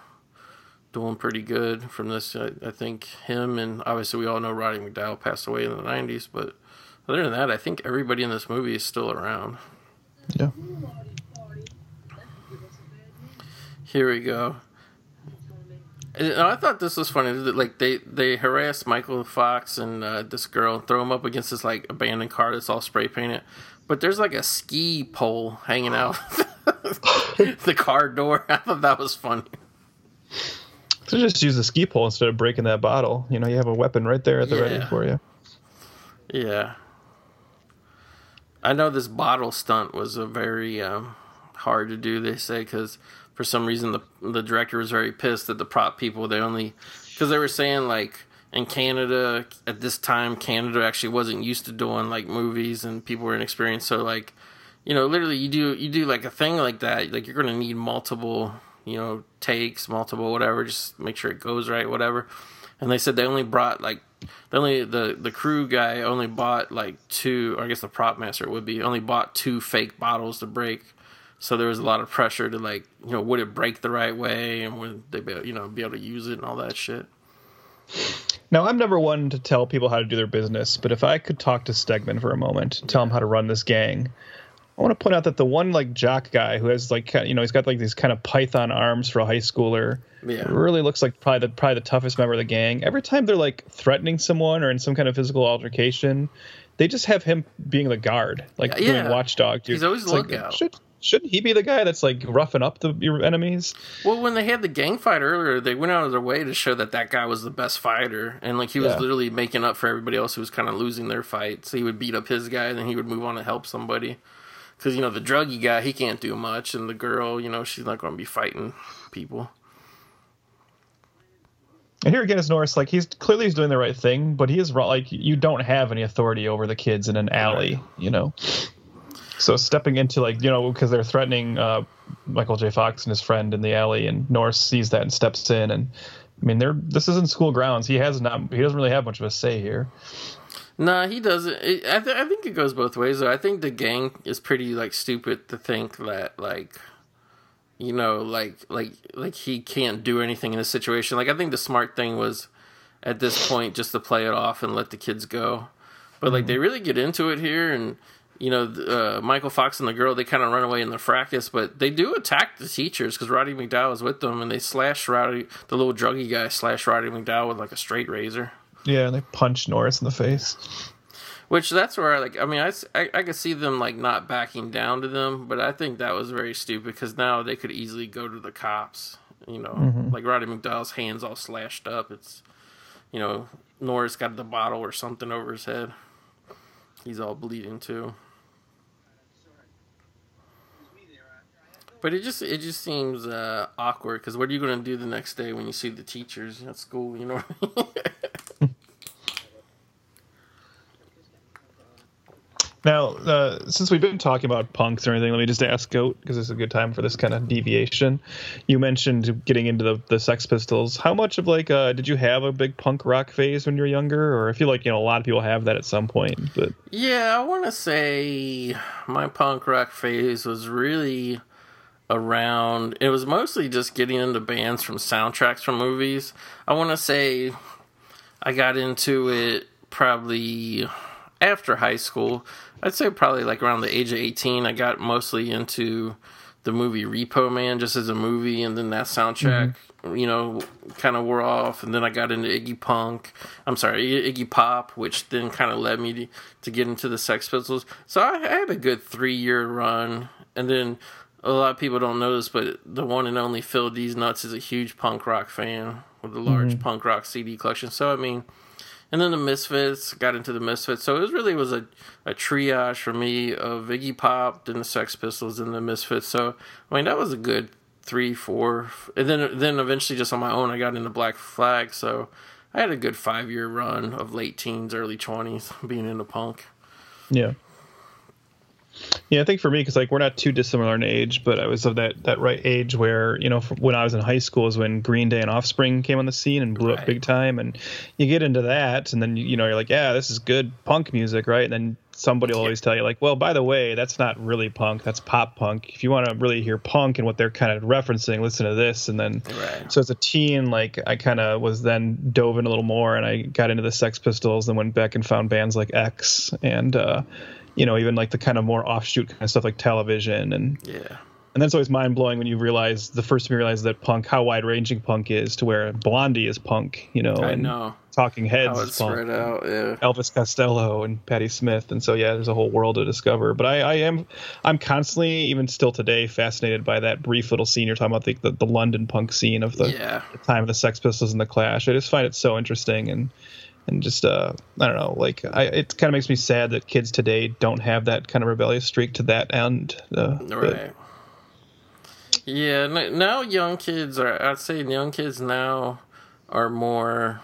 doing pretty good from this. I, I, think him and obviously we all know Roddy McDowall passed away in the '90s, but other than that, I think everybody in this movie is still around. Yeah. Here we go. And I thought this was funny. Like they they harass Michael Fox and uh, this girl and throw him up against this like abandoned car that's all spray painted, but there's like a ski pole hanging out the car door. I thought that was funny. So just use the ski pole instead of breaking that bottle. You know, you have a weapon right there at the yeah. ready for you. Yeah. I know this bottle stunt was a very um, hard to do. They say because for some reason the the director was very pissed that the prop people they only because they were saying like in Canada at this time Canada actually wasn't used to doing like movies and people were inexperienced so like you know literally you do you do like a thing like that like you're gonna need multiple you know takes multiple whatever just make sure it goes right whatever and they said they only brought like the only the the crew guy only bought like two or I guess the prop master would be only bought two fake bottles to break so there was a lot of pressure to like, you know, would it break the right way and would they be, you know, be able to use it and all that shit. Now, I'm never one to tell people how to do their business, but if I could talk to Stegman for a moment, tell him how to run this gang, I want to point out that the one like jock guy who has like you know he's got like these kind of python arms for a high schooler, yeah. really looks like probably the probably the toughest member of the gang. Every time they're like threatening someone or in some kind of physical altercation, they just have him being the guard, like yeah. doing watchdog. Dude. He's always it's lookout. Like, should, shouldn't he be the guy that's like roughing up the your enemies? Well, when they had the gang fight earlier, they went out of their way to show that that guy was the best fighter, and like he was yeah. literally making up for everybody else who was kind of losing their fight. So he would beat up his guy, and then he would move on to help somebody. Because you know the druggy guy, he can't do much, and the girl, you know, she's not going to be fighting people. And here again is Norris. Like he's clearly he's doing the right thing, but he is wrong. like you don't have any authority over the kids in an alley, right. you know. So stepping into like you know because they're threatening uh, Michael J. Fox and his friend in the alley, and Norris sees that and steps in. And I mean, they're this isn't school grounds. He has not. He doesn't really have much of a say here. Nah, he doesn't. I, th- I think it goes both ways. Though I think the gang is pretty like stupid to think that like, you know, like like like he can't do anything in this situation. Like I think the smart thing was at this point just to play it off and let the kids go. But like mm-hmm. they really get into it here and you know, uh, Michael Fox and the girl, they kind of run away in the fracas, but they do attack the teachers because Roddy McDowall is with them, and they slash Roddy, the little druggy guy, slash Roddy McDowall with like a straight razor. Yeah, and they punch Norris in the face. Which that's where I like. I mean, I, I, I could see them like not backing down to them, but I think that was very stupid because now they could easily go to the cops. You know, mm-hmm. like Roddy McDowall's hands all slashed up. It's, you know, Norris got the bottle or something over his head. He's all bleeding too. But it just it just seems uh, awkward because what are you going to do the next day when you see the teachers at school? You know. now, uh, since we've been talking about punks or anything, let me just ask Goat because it's a good time for this kind of deviation. You mentioned getting into the, the Sex Pistols. How much of like uh, did you have a big punk rock phase when you were younger, or I feel like you know a lot of people have that at some point. But yeah, I want to say my punk rock phase was really around it was mostly just getting into bands from soundtracks from movies. I want to say I got into it probably after high school. I'd say probably like around the age of 18 I got mostly into the movie Repo Man just as a movie and then that soundtrack mm-hmm. you know kind of wore off and then I got into Iggy Punk I'm sorry Iggy Pop which then kind of led me to, to get into the Sex Pistols so I, I had a good 3 year run and then a lot of people don't know this, but the one and only Phil D's Nuts is a huge punk rock fan with a large mm-hmm. punk rock CD collection. So I mean, and then the Misfits got into the Misfits. So it was really was a, a triage for me of Iggy Pop, then the Sex Pistols, and the Misfits. So I mean that was a good three, four, and then then eventually just on my own I got into Black Flag. So I had a good five year run of late teens, early twenties being into punk. Yeah. Yeah, I think for me, because like we're not too dissimilar in age, but I was of that that right age where you know when I was in high school is when Green Day and Offspring came on the scene and blew right. up big time, and you get into that, and then you know you're like, yeah, this is good punk music, right? And then somebody will always tell you like, well, by the way, that's not really punk, that's pop punk. If you want to really hear punk and what they're kind of referencing, listen to this. And then, right. so as a teen, like I kind of was then dove in a little more, and I got into the Sex Pistols, and went back and found bands like X and. uh you know, even like the kind of more offshoot kind of stuff like television and yeah. And that's always mind blowing when you realize the first time you realize that punk, how wide ranging punk is, to where Blondie is punk, you know, I and know. Talking Heads is punk, out, yeah. Elvis Costello and Patti Smith, and so yeah, there's a whole world to discover. But I, I am, I'm constantly, even still today, fascinated by that brief little scene you're talking about, the the, the London punk scene of the, yeah. the time of the Sex Pistols and the Clash. I just find it so interesting and and just uh, I don't know, like I, it kind of makes me sad that kids today don't have that kind of rebellious streak to that end. Uh, right. But, yeah, now young kids are. I'd say young kids now are more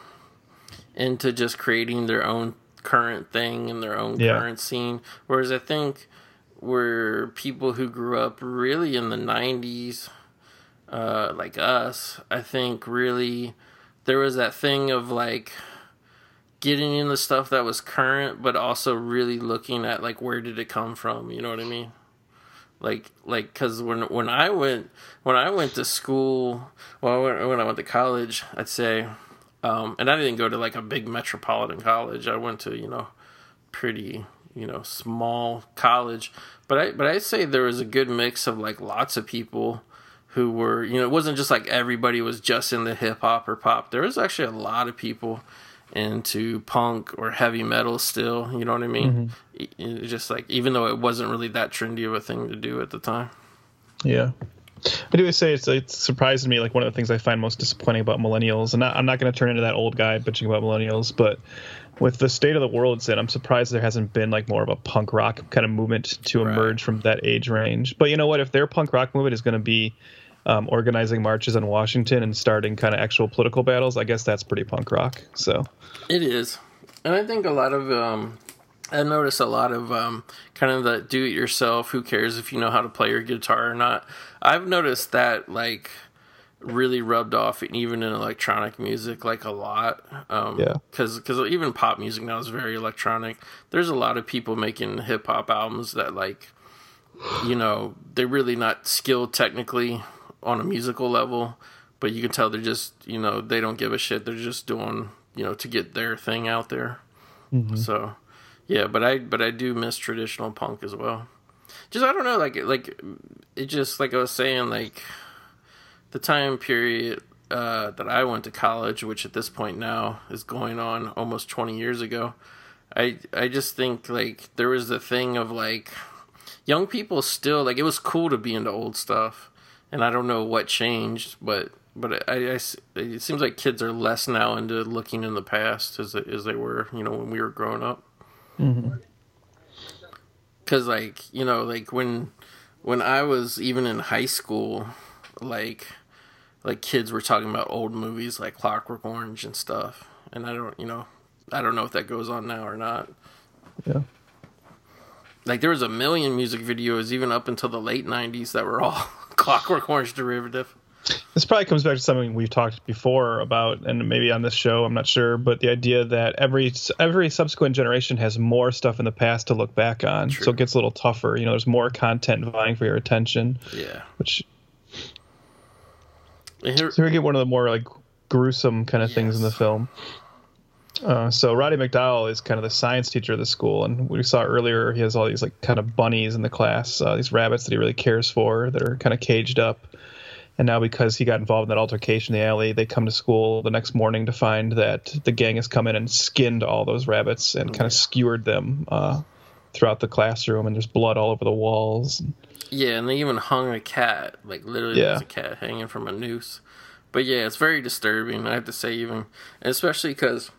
into just creating their own current thing and their own yeah. current scene. Whereas I think where people who grew up really in the '90s, uh, like us, I think really there was that thing of like getting into the stuff that was current, but also really looking at like where did it come from? You know what I mean? Like like because when when I went when I went to school, well when, when I went to college, I'd say, um, and I didn't go to like a big metropolitan college. I went to you know pretty you know small college, but I but I'd say there was a good mix of like lots of people who were you know it wasn't just like everybody was just in the hip hop or pop. There was actually a lot of people into punk or heavy metal still. You know what I mean? Mm-hmm. just like even though it wasn't really that trendy of a thing to do at the time. Yeah. I do say it's it surprised me like one of the things I find most disappointing about millennials, and not, I'm not going to turn into that old guy bitching about millennials, but with the state of the world it's in, I'm surprised there hasn't been like more of a punk rock kind of movement to right. emerge from that age range. But you know what? If their punk rock movement is going to be um, organizing marches in Washington and starting kind of actual political battles, I guess that's pretty punk rock. So it is, and I think a lot of um, I notice a lot of um, kind of the do it yourself. Who cares if you know how to play your guitar or not? I've noticed that like really rubbed off even in electronic music like a lot um yeah because because even pop music now is very electronic there's a lot of people making hip-hop albums that like you know they're really not skilled technically on a musical level, but you can tell they're just you know they don't give a shit. They're just doing you know to get their thing out there. Mm-hmm. So yeah, but I but I do miss traditional punk as well. Just I don't know, like like it just like I was saying, like the time period uh, that I went to college, which at this point now is going on almost twenty years ago. I I just think like there was the thing of like young people still like it was cool to be into old stuff and I don't know what changed, but but I, I, it seems like kids are less now into looking in the past as as they were, you know, when we were growing up. Mm-hmm. Cause like you know, like when when I was even in high school, like like kids were talking about old movies like Clockwork Orange and stuff, and I don't, you know, I don't know if that goes on now or not. Yeah like there was a million music videos even up until the late 90s that were all clockwork orange derivative. This probably comes back to something we've talked before about and maybe on this show i'm not sure but the idea that every every subsequent generation has more stuff in the past to look back on. True. so it gets a little tougher. You know there's more content vying for your attention yeah. which here, so we get one of the more like gruesome kind of yes. things in the film uh, so Roddy McDowell is kind of the science teacher of the school, and we saw earlier he has all these like kind of bunnies in the class, uh, these rabbits that he really cares for that are kind of caged up. And now because he got involved in that altercation in the alley, they come to school the next morning to find that the gang has come in and skinned all those rabbits and kind of skewered them uh, throughout the classroom, and there's blood all over the walls. Yeah, and they even hung a cat, like literally yeah. there's a cat hanging from a noose. But yeah, it's very disturbing. I have to say, even especially because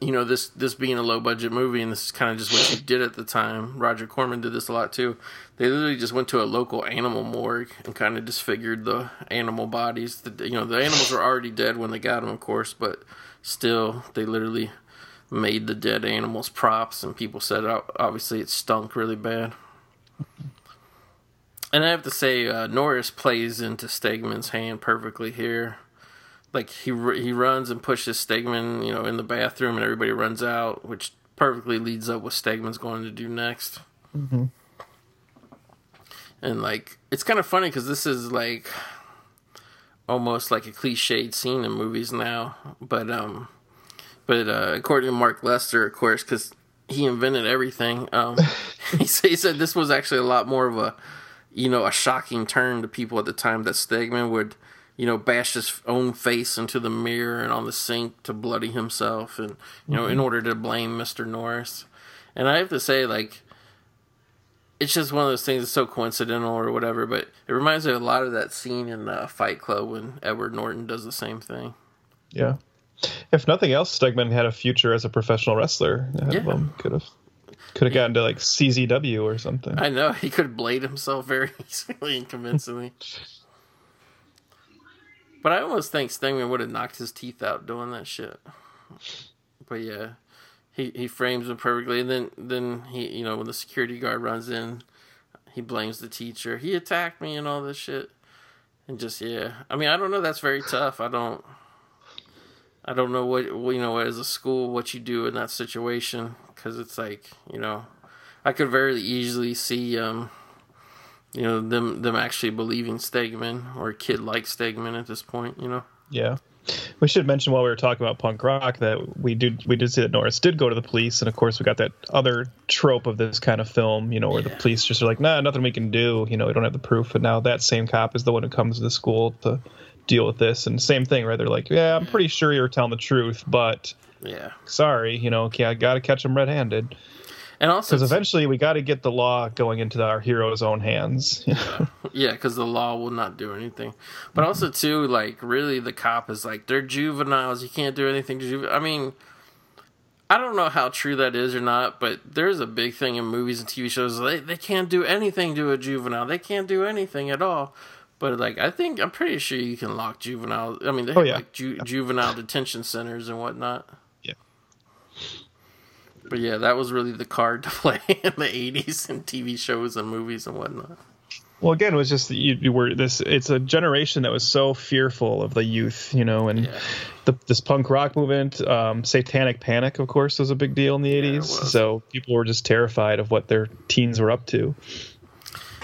you know this this being a low budget movie and this is kind of just what you did at the time roger corman did this a lot too. They literally just went to a local animal morgue and kind of disfigured the animal bodies. The, you know the animals were already dead when they got them of course but still they literally made the dead animals props and people said obviously it stunk really bad. And I have to say, uh, Norris plays into Stegman's hand perfectly here. Like he he runs and pushes Stegman, you know, in the bathroom, and everybody runs out, which perfectly leads up what Stegman's going to do next. Mm-hmm. And like, it's kind of funny because this is like almost like a cliched scene in movies now, but um, but uh, according to Mark Lester, of course, because he invented everything, um, he, he said this was actually a lot more of a you know, a shocking turn to people at the time that Stegman would, you know, bash his own face into the mirror and on the sink to bloody himself, and you know, mm-hmm. in order to blame Mister Norris. And I have to say, like, it's just one of those things that's so coincidental or whatever, but it reminds me a lot of that scene in uh, Fight Club when Edward Norton does the same thing. Yeah. If nothing else, Stegman had a future as a professional wrestler. Yeah. Could have. Could have gotten to like CZW or something. I know he could blade himself very easily and convincingly. But I almost think Stegman would have knocked his teeth out doing that shit. But yeah, he he frames him perfectly, and then then he you know when the security guard runs in, he blames the teacher. He attacked me and all this shit, and just yeah. I mean I don't know. That's very tough. I don't. I don't know what you know as a school what you do in that situation because it's like you know, I could very easily see um, you know them them actually believing Stegman or a kid like Stegman at this point. You know. Yeah. We should mention while we were talking about punk rock that we did we did see that Norris did go to the police, and of course we got that other trope of this kind of film, you know, where yeah. the police just are like, "Nah, nothing we can do," you know, we don't have the proof, and now that same cop is the one who comes to the school to deal with this, and same thing, right? They're like, "Yeah, I'm pretty sure you're telling the truth, but yeah. Sorry, you know, yeah, I got to catch them red-handed. And also, because eventually we got to get the law going into our hero's own hands. yeah, because the law will not do anything. But also, too, like really, the cop is like they're juveniles. You can't do anything to juvenile. I mean, I don't know how true that is or not, but there's a big thing in movies and TV shows. They they can't do anything to a juvenile. They can't do anything at all. But like, I think I'm pretty sure you can lock juvenile. I mean, they oh, have oh, yeah. like ju- juvenile detention centers and whatnot. But yeah, that was really the card to play in the '80s and TV shows and movies and whatnot. Well, again, it was just you, you, were this. It's a generation that was so fearful of the youth, you know, and yeah. the, this punk rock movement, um, Satanic Panic, of course, was a big deal in the '80s. so people were just terrified of what their teens were up to.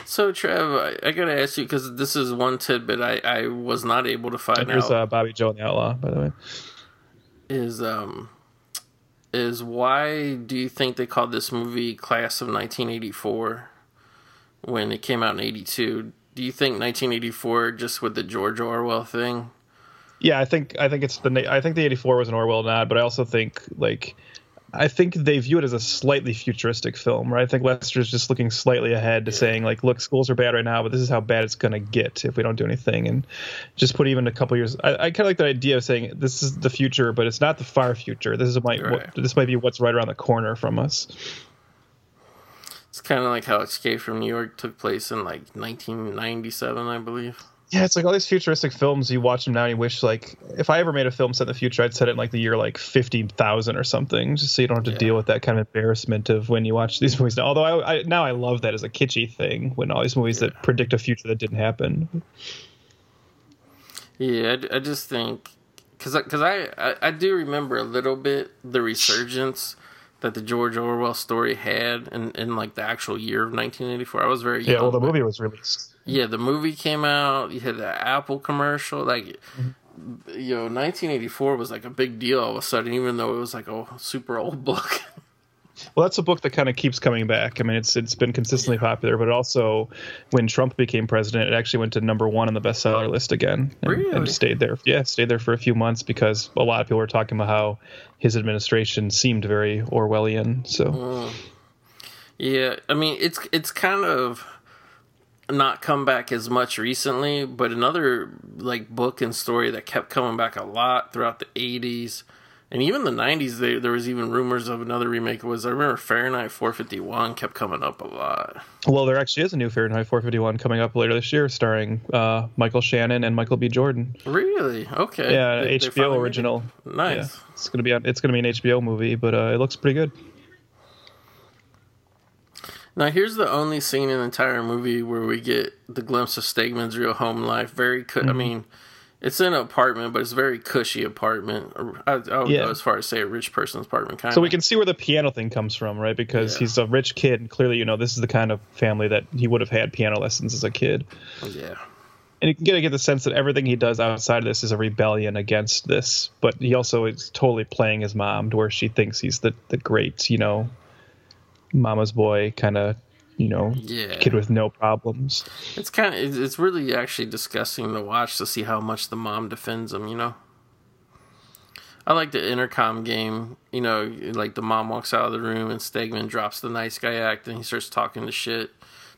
So, Trev, I, I gotta ask you because this is one tidbit I, I was not able to find and. There's uh, Bobbie Jo and the Outlaw, by the way. Is um is why do you think they called this movie Class of 1984 when it came out in 82? Do you think 1984 just with the George Orwell thing? Yeah, I think I think it's the I think the 84 was an Orwell nod, but I also think like I think they view it as a slightly futuristic film, right? I think Lester's just looking slightly ahead to yeah. saying like, look, schools are bad right now, but this is how bad it's going to get if we don't do anything, and just put even a couple years. I, I kind of like the idea of saying this is the future, but it's not the far future. This is might right. what, this might be what's right around the corner from us. It's kind of like how Escape from New York took place in like 1997, I believe. Yeah, it's like all these futuristic films. You watch them now, and you wish like if I ever made a film set in the future, I'd set it in like the year like fifty thousand or something, just so you don't have to yeah. deal with that kind of embarrassment of when you watch these movies. Now, although I, I now I love that as a kitschy thing when all these movies yeah. that predict a future that didn't happen. Yeah, I, I just think because because I, I I do remember a little bit the resurgence that the George Orwell story had in, in like the actual year of 1984. I was very young. Yeah, well, the movie was released yeah, the movie came out. You had the Apple commercial. Like, mm-hmm. you know, 1984 was like a big deal all of a sudden, even though it was like a super old book. Well, that's a book that kind of keeps coming back. I mean, it's it's been consistently popular, but also when Trump became president, it actually went to number one on the bestseller list again, and, really? and stayed there. Yeah, stayed there for a few months because a lot of people were talking about how his administration seemed very Orwellian. So, mm. yeah, I mean, it's it's kind of not come back as much recently, but another like book and story that kept coming back a lot throughout the 80s and even the 90s they, there was even rumors of another remake was I remember Fahrenheit 451 kept coming up a lot. Well, there actually is a new Fahrenheit 451 coming up later this year starring uh, Michael Shannon and Michael B. Jordan. Really? Okay. Yeah, they, HBO original. Nice. Yeah, it's to be on, it's to be an HBO movie, but uh, it looks pretty good. Now here's the only scene in the entire movie where we get the glimpse of Stegman's real home life. Very, cu- mm-hmm. I mean, it's in an apartment, but it's a very cushy apartment. I, I would yeah. go as far as say a rich person's apartment. Kind so we can see where the piano thing comes from, right? Because yeah. he's a rich kid, and clearly, you know, this is the kind of family that he would have had piano lessons as a kid. Yeah. And you can get, get the sense that everything he does outside of this is a rebellion against this, but he also is totally playing his mom to where she thinks he's the, the great, you know, mama's boy kind of you know yeah. kid with no problems. It's kind of it's really actually disgusting to watch to see how much the mom defends him you know? I like the intercom game you know like the mom walks out of the room and stegman drops the nice guy act and he starts talking to shit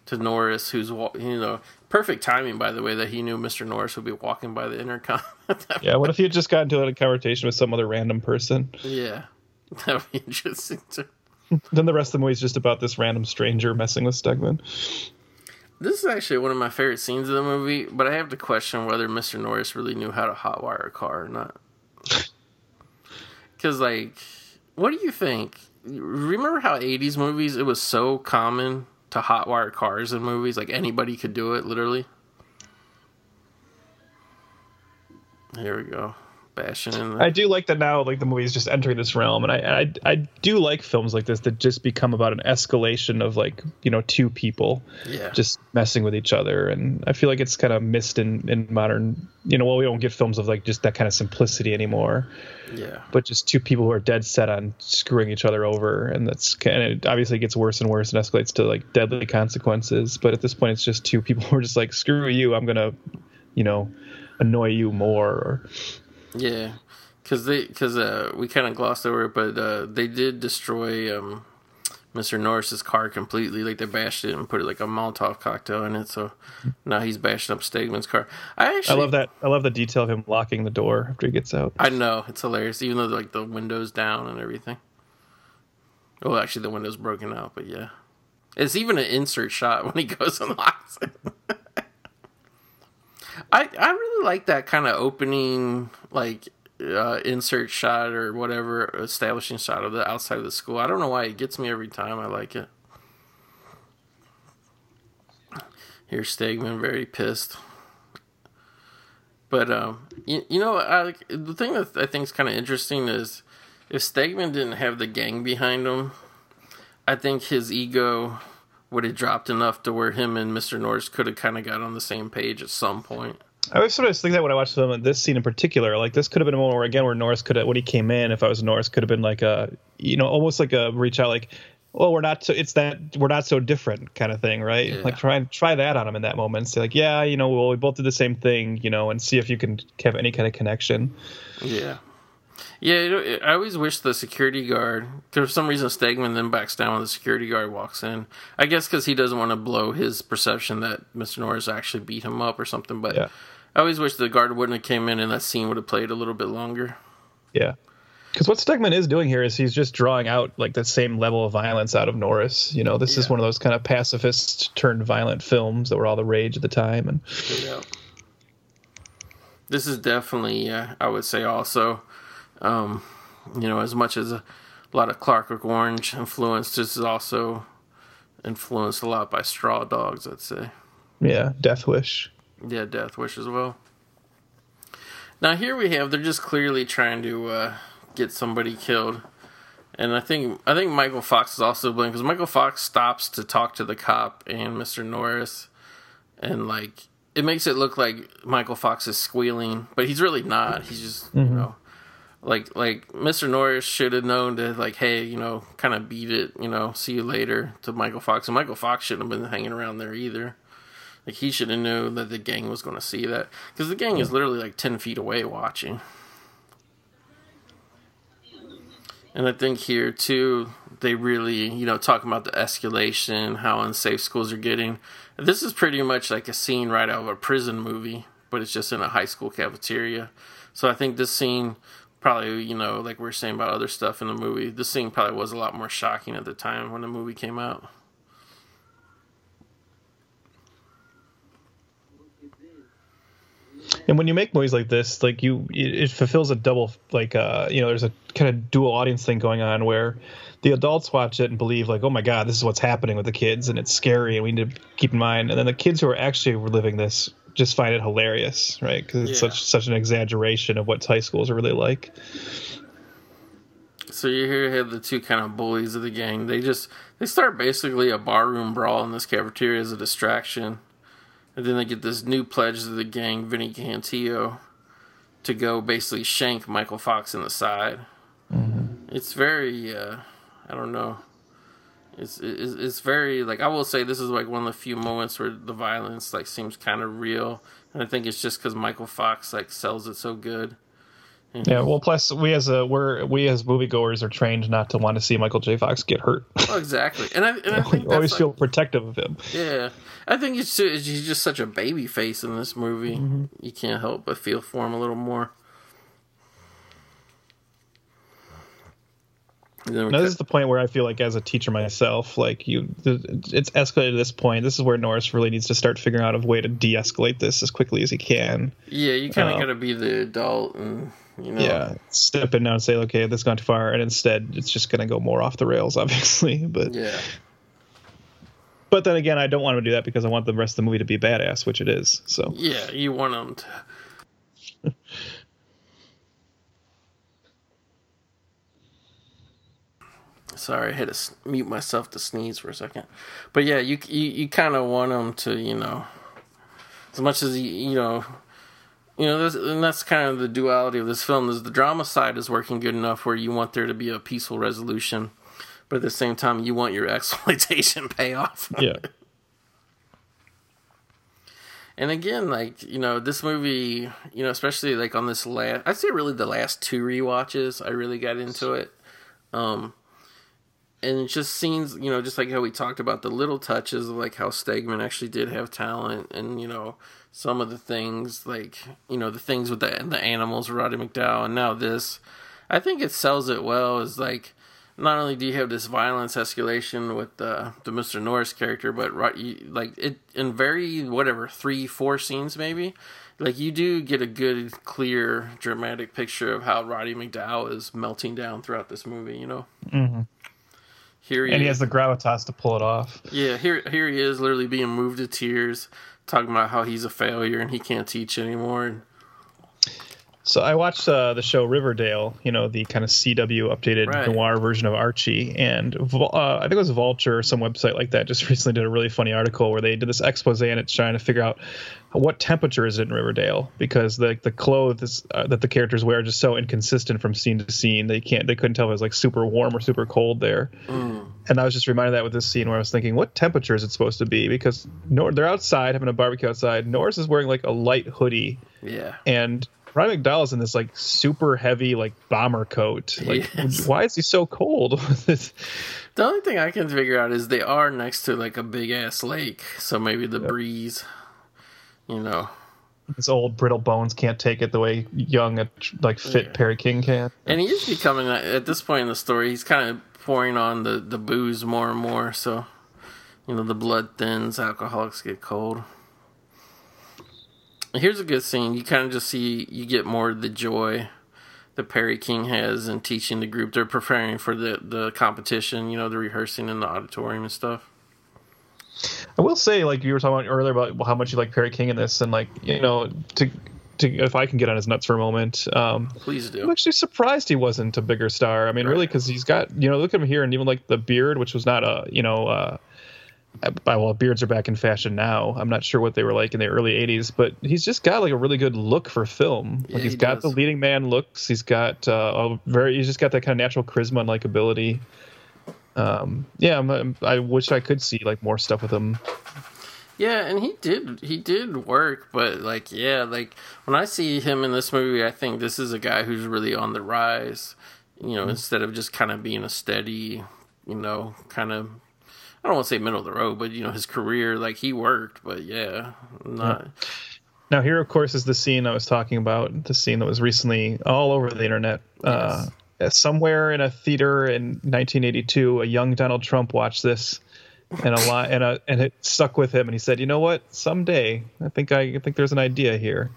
to norris who's you know perfect timing by the way that he knew mr norris would be walking by the intercom. Yeah what if he had just got into a conversation with some other random person? Yeah. That would be interesting too then the rest of the movie is just about this random stranger messing with Stegman. This is actually one of my favorite scenes of the movie, but I have to question whether Mr. Norris really knew how to hotwire a car or not. Because, like, what do you think? Remember how 80s movies, it was so common to hotwire cars in movies? Like, anybody could do it, literally. Here we go bashing in. I do like that now. Like the movie is just entering this realm, and I, I I do like films like this that just become about an escalation of like you know two people, yeah, just messing with each other, and I feel like it's kind of missed in in modern. You know, well, we don't get films of like just that kind of simplicity anymore. Yeah, but just two people who are dead set on screwing each other over, and that's and it obviously gets worse and worse and escalates to like deadly consequences. But at this point, it's just two people who are just like, screw you, I'm gonna, you know annoy you more or yeah, because they because uh, we kind of glossed over it, but uh, they did destroy um, Mr. Norris's car completely. Like they bashed it and put it like a Molotov cocktail in it. So now he's bashing up Stegman's car. I actually I love that. I love the detail of him locking the door after he gets out. I know it's hilarious, even though like the windows down and everything. Well, actually, the window's broken out, but yeah, it's even an insert shot when he goes and locks it. I I really like that kind of opening like uh, insert shot or whatever establishing shot of the outside of the school. I don't know why it gets me every time. I like it. Here's Stegman very pissed. But um, you, you know, I, the thing that I think is kind of interesting is if Stegman didn't have the gang behind him, I think his ego would have dropped enough to where him and Mr. Norris could have kind of got on the same page at some point. I always sort of think that when I watched the film, this scene in particular, like this could have been a moment where again where Norris could have when he came in, if I was Norris, could have been like a you know almost like a reach out like, well we're not so it's that we're not so different kind of thing, right? Yeah. Like try and try that on him in that moment, say like yeah you know well we both did the same thing, you know, and see if you can have any kind of connection. Yeah. Yeah, I always wish the security guard. For some reason, Stegman then backs down when the security guard walks in. I guess because he doesn't want to blow his perception that Mr. Norris actually beat him up or something. But yeah. I always wish the guard wouldn't have came in and that scene would have played a little bit longer. Yeah, because what Stegman is doing here is he's just drawing out like the same level of violence out of Norris. You know, this yeah. is one of those kind of pacifist turned violent films that were all the rage at the time, and yeah. this is definitely, yeah, I would say also um, you know, as much as a, lot of Clockwork Orange influence, this is also influenced a lot by Straw Dogs, I'd say. Yeah, Death Wish. Yeah, Death Wish as well. Now here we have they're just clearly trying to uh, get somebody killed, and I think I think Michael Fox is also blamed because Michael Fox stops to talk to the cop and Mr. Norris, and like it makes it look like Michael Fox is squealing, but he's really not. He's just mm-hmm. you know like like Mr. Norris should have known to like, hey, you know, kind of beat it, you know, see you later to Michael Fox, and Michael Fox shouldn't have been hanging around there either. Like he should have known that the gang was going to see that because the gang is literally like ten feet away watching. And I think here too, they really, you know, talking about the escalation, how unsafe schools are getting. This is pretty much like a scene right out of a prison movie, but it's just in a high school cafeteria. So I think this scene probably you know like we are saying about other stuff in the movie this scene probably was a lot more shocking at the time when the movie came out. And when you make movies like this, like you, it, fulfills a double like uh you know there's a kind of dual audience thing going on where the adults watch it and believe like oh my god this is what's happening with the kids and it's scary and we need to keep in mind. And then the kids who are actually living this just find it hilarious right because it's yeah. such such an exaggeration of what high schools are really like. So you here have the two kind of bullies of the gang. They just they start basically a barroom brawl in this cafeteria as a distraction, and then they get this new pledge to the gang, Vinny Cantillo, to go basically shank Michael Fox in the side. Mm-hmm. It's very, uh, I don't know. It's, it's it's very like I will say this is like one of the few moments where the violence like seems kind of real, and I think it's just because Michael Fox like sells it so good. Yeah, well, plus we as a we're we as moviegoers are trained not to want to see Michael J. Fox get hurt. Oh, exactly, and I and I think always like, feel protective of him. Yeah, I think it's, he's he's just such a baby face in this movie. Mm-hmm. You can't help but feel for him a little more. Now, this is the point where I feel like, as a teacher myself, like you, it's escalated to this point. This is where Norris really needs to start figuring out a way to de-escalate this as quickly as he can. Yeah, you kind of um, got to be the adult and you know? Yeah, step in now and say, okay, this gone too far, and instead it's just going to go more off the rails, obviously. But yeah. But then again, I don't want to do that because I want the rest of the movie to be badass, which it is. So yeah, you want them to. Sorry, I had to mute myself to sneeze for a second. But yeah, you you, you kind of want them to, you know, as much as you, you know, you know, this, and that's kind of the duality of this film. Is the drama side is working good enough where you want there to be a peaceful resolution, but at the same time, you want your exploitation payoff. Yeah. and again, like you know, this movie, you know, especially like on this last, I'd say really the last two re-watches, I really got into it. Um, and it just seems, you know, just like how we talked about the little touches of like how Stegman actually did have talent, and you know some of the things like you know the things with the the animals Roddy McDowall and now this I think it sells it well is like not only do you have this violence escalation with the the Mr. Norris character but right, like it in very whatever 3 4 scenes maybe like you do get a good clear dramatic picture of how Roddy McDowall is melting down throughout this movie you know mm-hmm. Here he and he has the gravitas to pull it off. Yeah, here here he is, literally being moved to tears talking about how he's a failure and he can't teach anymore. So I watched uh, the show Riverdale, you know, the kind of CW updated right. noir version of Archie, and uh, I think it was Vulture or some website like that just recently did a really funny article where they did this expose and it's trying to figure out what temperature is it in Riverdale because the the clothes uh, that the characters wear are just so inconsistent from scene to scene. They can't they couldn't tell if it was like super warm or super cold there. Mm. And I was just reminded that with this scene where I was thinking, what temperature is it supposed to be? Because Nor- they're outside having a barbecue outside. Norris is wearing like a light hoodie. Yeah. And Roddy McDowall's in this like super heavy like bomber coat. Like, yes. why is he so cold? the only thing I can figure out is they are next to like a big ass lake, so maybe the yep. breeze, you know. His old brittle bones can't take it the way young, like fit yeah. Perry King can. And he is becoming uh, at this point in the story. He's kind of pouring on the the booze more and more. So, you know, the blood thins, alcoholics get cold. Here's a good scene. You kind of just see you get more of the joy that Perry King has in teaching the group. They're preparing for the the competition. You know, the rehearsing in the auditorium and stuff. I will say, like you were talking about earlier about how much you like Perry King in this, and like you know, to to if I can get on his nuts for a moment, um, please do. I'm actually surprised he wasn't a bigger star. I mean, right. really, because he's got you know, look at him here, and even like the beard, which was not a you know. Uh, well, beards are back in fashion now. I'm not sure what they were like in the early '80s, but he's just got like a really good look for film. Yeah, like he's he got does. the leading man looks. He's got uh, a very. He's just got that kind of natural charisma and likability. Um, yeah, I'm, i wish I could see like more stuff with him. Yeah, and he did. He did work, but like, yeah, like when I see him in this movie, I think this is a guy who's really on the rise. You know, mm-hmm. instead of just kind of being a steady, you know, kind of I don't want to say middle of the road, but you know his career, like he worked, but yeah, not. Yeah. Now here, of course, is the scene I was talking about. The scene that was recently all over the internet. Uh, yes. Uh, somewhere in a theater in 1982, a young Donald Trump watched this, and a lot, and a, and it stuck with him. And he said, "You know what? Someday, I think I, I think there's an idea here."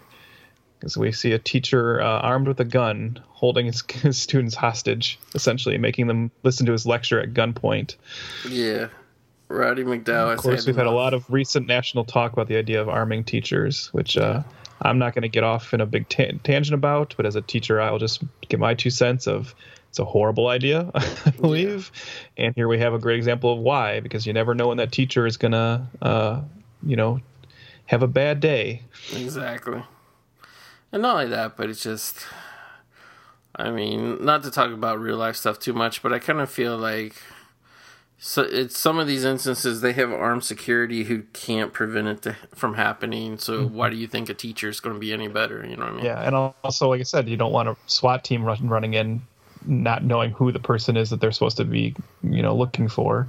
As we see a teacher uh, armed with a gun holding his, his, students hostage, essentially making them listen to his lecture at gunpoint. Yeah, Roddy McDowall. Of course, we've had a lot of recent national talk about the idea of arming teachers, which uh, I'm not going to get off in a big ta- tangent about. But as a teacher, I'll just give my two cents of it's a horrible idea, I believe. Yeah. And here we have a great example of why, because you never know when that teacher is gonna, uh, you know, have a bad day. Exactly. And not only that, but it's just, I mean, not to talk about real life stuff too much, but I kind of feel like so it's some of these instances they have armed security who can't prevent it to, from happening. So mm-hmm. why do you think a teacher is going to be any better? You know what I mean? Yeah, and also like I said, you don't want a SWAT team running in not knowing who the person is that they're supposed to be, you know, looking for.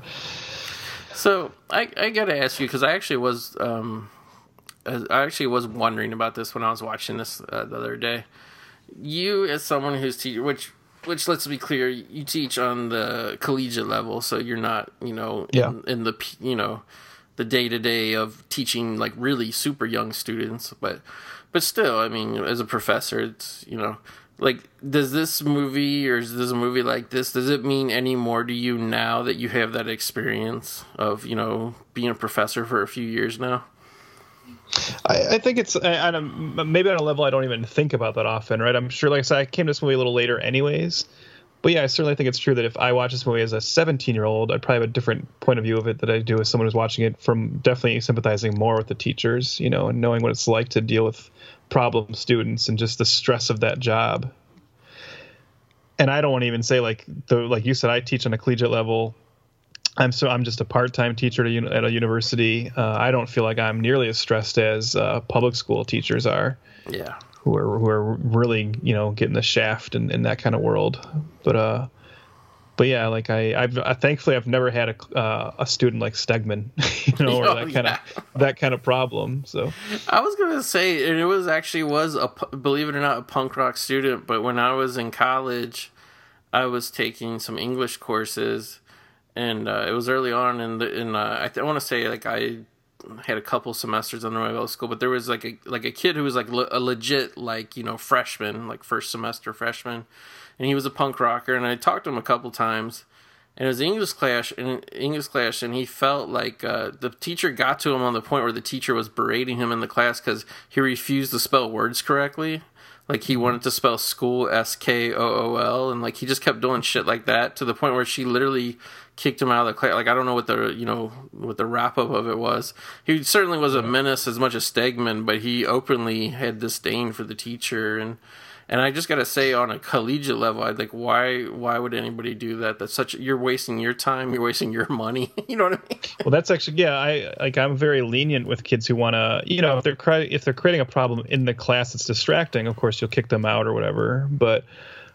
So I, I got to ask you because I actually was um, I actually was wondering about this when I was watching this uh, the other day. You, as someone who's teaching, which which let's be clear, you teach on the collegiate level, so you're not, you know, yeah. in, in the you know the day to day of teaching like really super young students, but but still, I mean, as a professor, it's you know like does this movie or does a movie like this does it mean any more to you now that you have that experience of you know being a professor for a few years now I, I think it's maybe on a level I don't even think about that often, right? I'm sure, like I said, I came to this movie a little later, anyways. But yeah, I certainly think it's true that if I watch this movie as a 17 year old, I'd probably have a different point of view of it that I do as someone who's watching it from definitely sympathizing more with the teachers, you know, and knowing what it's like to deal with problem students and just the stress of that job. And I don't want to even say like the like you said, I teach on a collegiate level. I'm so I'm just a part-time teacher at a, at a university. Uh, I don't feel like I'm nearly as stressed as uh, public school teachers are. Yeah, who are who are really you know getting the shaft in, in that kind of world. But uh, but yeah, like I, I've I, thankfully I've never had a uh, a student like Stegman, you know, or oh, that kind of that kind of problem. So I was gonna say, and it was actually was a believe it or not a punk rock student, but when I was in college, I was taking some English courses, and uh, it was early on in the in uh, I, th- I want to say like I had a couple semesters under my belt school, but there was like a like a kid who was like le- a legit like you know freshman, like first semester freshman and he was a punk rocker. And I talked to him a couple times, and it was English class, and English class, and he felt like uh, the teacher got to him on the point where the teacher was berating him in the class because he refused to spell words correctly. Like he wanted to spell school S K O O L, and like he just kept doing shit like that to the point where she literally kicked him out of the class. Like I don't know what the you know what the wrap up of it was. He certainly was a menace as much as Stegman, but he openly had disdain for the teacher and and I just gotta say, on a collegiate level, I'd like, why why would anybody do that? That's such you're wasting your time, you're wasting your money. you know what I mean? well, that's actually yeah. I like I'm very lenient with kids who want to, you know, if they're if they're creating a problem in the class that's distracting, of course you'll kick them out or whatever. But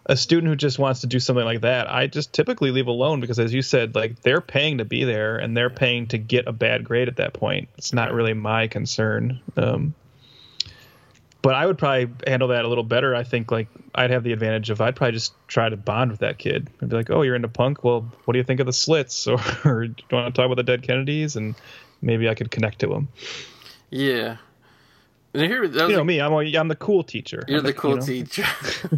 a student who just wants to do something like that, I just typically leave alone because, as you said, like they're paying to be there and they're paying to get a bad grade at that point. It's not really my concern. Um, but I would probably handle that a little better. I think like I'd have the advantage of I'd probably just try to bond with that kid and be like, "Oh, you're into punk? Well, what do you think of the Slits? Or, or do you want to talk about the Dead Kennedys?" And maybe I could connect to him. Yeah. Here, you know me. I'm a, I'm the cool teacher. You're the, the, cool you know? teacher,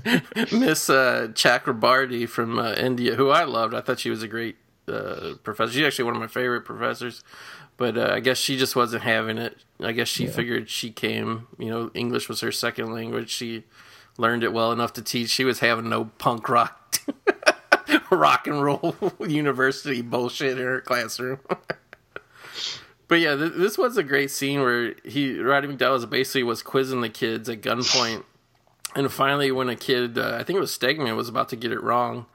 Miss uh, Chakrabarty from uh, India, who I loved. I thought she was a great uh, professor. She's actually one of my favorite professors. But uh, I guess she just wasn't having it. I guess she yeah. figured she came, you know, English was her second language. She learned it well enough to teach. She was having no punk rock, rock and roll university bullshit in her classroom. But yeah, th- this was a great scene where he, Roddy McDowall basically was quizzing the kids at gunpoint. And finally, when a kid, uh, I think it was Stegman, was about to get it wrong,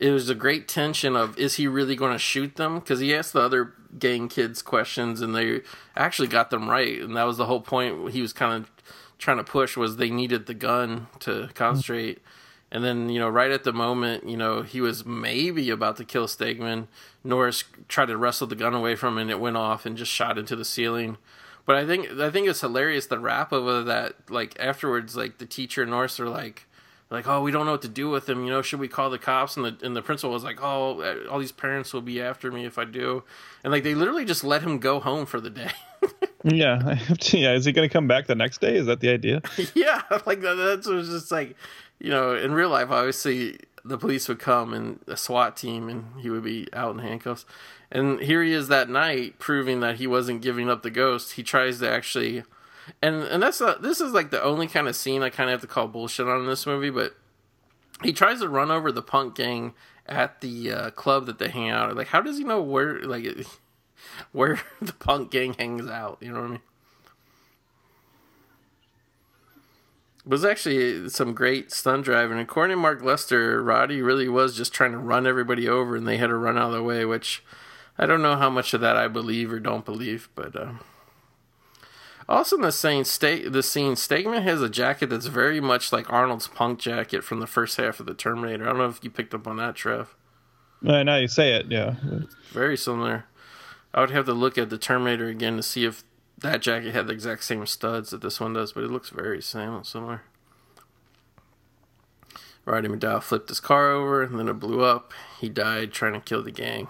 it was a great tension of is he really going to shoot them? Because he asked the other gang kids questions and they actually got them right. And that was the whole point he was kind of trying to push was they needed the gun to concentrate and then you know right at the moment you know he was maybe about to kill Stegman Norris tried to wrestle the gun away from him and it went off and just shot into the ceiling but I think I think it's hilarious the wrap of uh, that like afterwards like the teacher and Norris are like like, oh, we don't know what to do with him. You know, should we call the cops? And the and the principal was like, oh, uh, all these parents will be after me if I do. And like they literally just let him go home for the day. Yeah, I have to. Yeah, is he going to come back the next day? Is that the idea? yeah, like that, that's was just like, you know, in real life, obviously the police would come and a SWAT team, and he would be out in handcuffs. And here he is that night, proving that he wasn't giving up the ghost. He tries to actually, and and that's a, this is like the only kind of scene I kind of have to call bullshit on in this movie, but he tries to run over the punk gang at the uh, club that they hang out. Like, how does he know where like where the punk gang hangs out? You know what I mean? Was actually some great stunt driving. According to Mark Lester, Roddy really was just trying to run everybody over, and they had to run out of the way. Which I don't know how much of that I believe or don't believe, but. Uh, also, in the same state, the scene, Stegman has a jacket that's very much like Arnold's punk jacket from the first half of the Terminator. I don't know if you picked up on that, Trev. Uh, now you say it, yeah. Very similar. I would have to look at the Terminator again to see if that jacket had the exact same studs that this one does, but it looks very same similar. Roddy McDowall flipped his car over, and then it blew up. He died trying to kill the gang.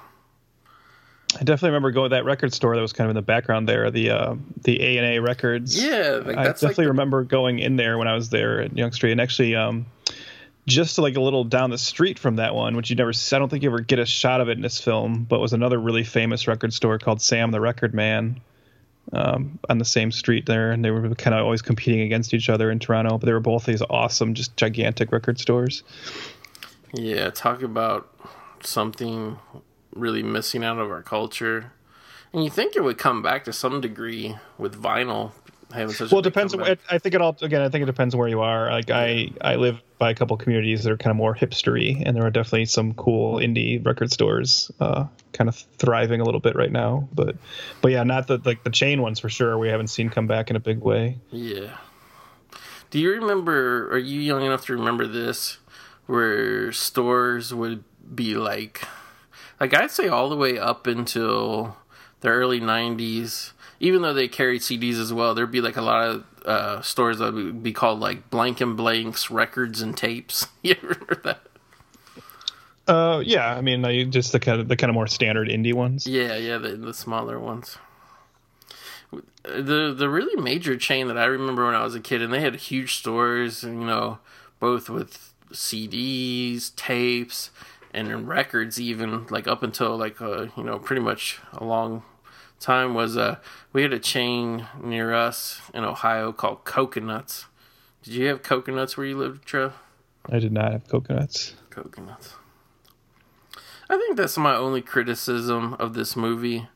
I definitely remember going to that record store that was kind of in the background there, the uh, the A and A Records. Yeah, like I definitely like the... remember going in there when I was there at Yonge Street, and actually, um, just like a little down the street from that one, which you never, I don't think you ever get a shot of it in this film, but was another really famous record store called Sam the Record Man, um, on the same street there, and they were kind of always competing against each other in Toronto, but they were both these awesome, just gigantic record stores. Yeah, talk about something really missing out of our culture. And you think it would come back to some degree with vinyl having such. Well, it depends. On, I think it all again. I think it depends on where you are. Like I, I live by a couple communities that are kind of more hipstery, and there are definitely some cool indie record stores, uh, kind of thriving a little bit right now. But, but yeah, not the like the chain ones for sure. We haven't seen come back in a big way. Yeah. Do you remember? Are you young enough to remember this? Where stores would be like like I'd say all the way up until the early '90s. Even though they carried CDs as well, there'd be like a lot of uh, stores that would be called like Blank and Blanks Records and Tapes. you remember that? Uh, yeah. I mean, just the kind of the kind of more standard indie ones. Yeah, yeah, the the smaller ones. The the really major chain that I remember when I was a kid, and they had huge stores, and you know, both with CDs, tapes, and records even like up until like uh, you know pretty much a long time was uh we had a chain near us in Ohio called Coconuts. Did you have coconuts where you lived, Trev? I did not have coconuts. Coconuts. I think that's my only criticism of this movie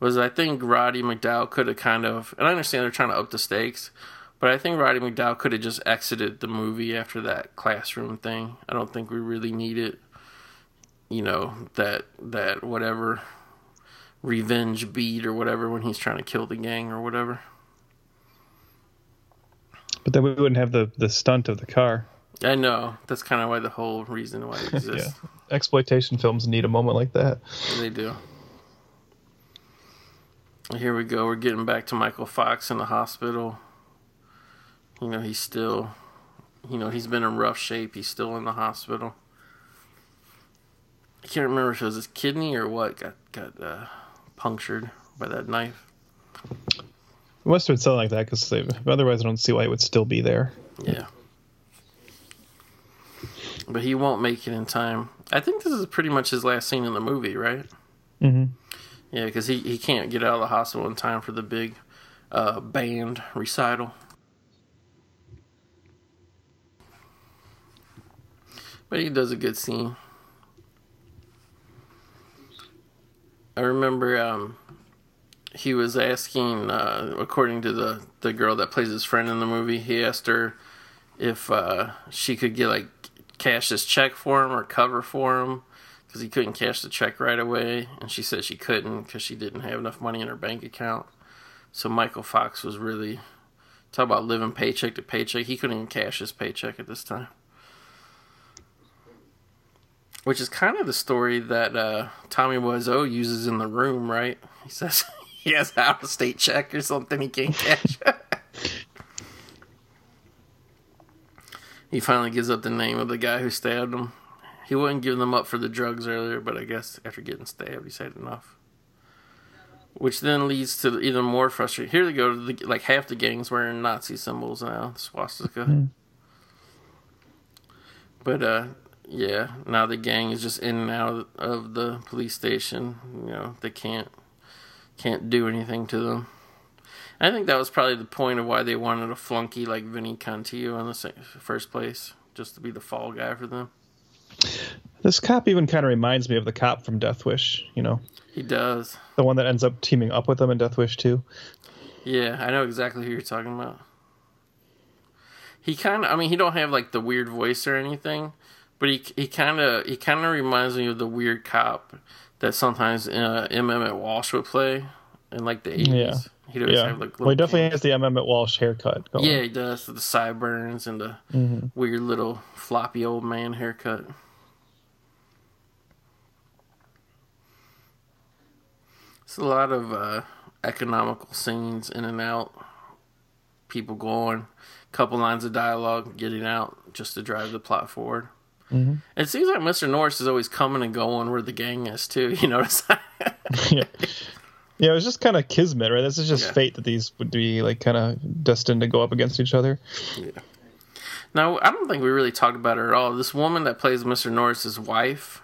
was I think Roddy McDowall could have kind of and I understand they're trying to up the stakes, but I think Roddy McDowall could have just exited the movie after that classroom thing. I don't think we really need it you know that that whatever revenge beat or whatever when he's trying to kill the gang or whatever. But then we wouldn't have the the stunt of the car. I know that's kind of why the whole reason why it exists. yeah. Exploitation films need a moment like that. They do. Here we go. We're getting back to Michael Fox in the hospital. You know, he's still, you know, he's been in rough shape. He's still in the hospital. I can't remember if it was his kidney or what got got uh, punctured by that knife. It must have been something like that because otherwise I don't see why it would still be there. Yeah. But he won't make it in time. I think this is pretty much his last scene in the movie, right? Mm-hmm. Yeah, because he, he can't get out of the hospital in time for the big uh, band recital. But he does a good scene. I remember um, he was asking, uh, according to the the girl that plays his friend in the movie, he asked her if uh, she could get like cash his check for him or cover for him because he couldn't cash the check right away, and she said she couldn't because she didn't have enough money in her bank account. So Michael Fox was really talk about living paycheck to paycheck. He couldn't even cash his paycheck at this time which is kind of the story that uh, Tommy Wiseau uses in the room, right? He says he has out of state check or something he can't cash. he finally gives up the name of the guy who stabbed him. He wouldn't give them up for the drugs earlier, but I guess after getting stabbed, he said enough. which then leads to even more frustration. Here they go, the, like half the gang's wearing Nazi symbols now, swastika. Mm. But uh, yeah, now the gang is just in and out of the police station. You know, they can't can't do anything to them. I think that was probably the point of why they wanted a flunky like Vinny Cantillo in the first place, just to be the fall guy for them. This cop even kind of reminds me of the cop from Death Wish, you know. He does. The one that ends up teaming up with them in Death Wish 2. Yeah, I know exactly who you're talking about. He kind of I mean, he don't have like the weird voice or anything, but he he kind of he kind of reminds me of the weird cop that sometimes uh, M. Emmett Walsh would play in like the 80s. Yeah. He does yeah. have like well, he definitely pants. has the M. Emmett Walsh haircut. Going. Yeah, he does. The sideburns and the mm-hmm. weird little floppy old man haircut. It's a lot of uh, economical scenes in and out. People going, couple lines of dialogue, getting out just to drive the plot forward. Mm-hmm. It seems like Mr. Norris is always coming and going where the gang is too. You notice? yeah. Yeah, it was just kind of kismet, right? This is just yeah. fate that these would be like kind of destined to go up against each other. Yeah. Now, I don't think we really talked about her at all. This woman that plays Mr. Norris's wife,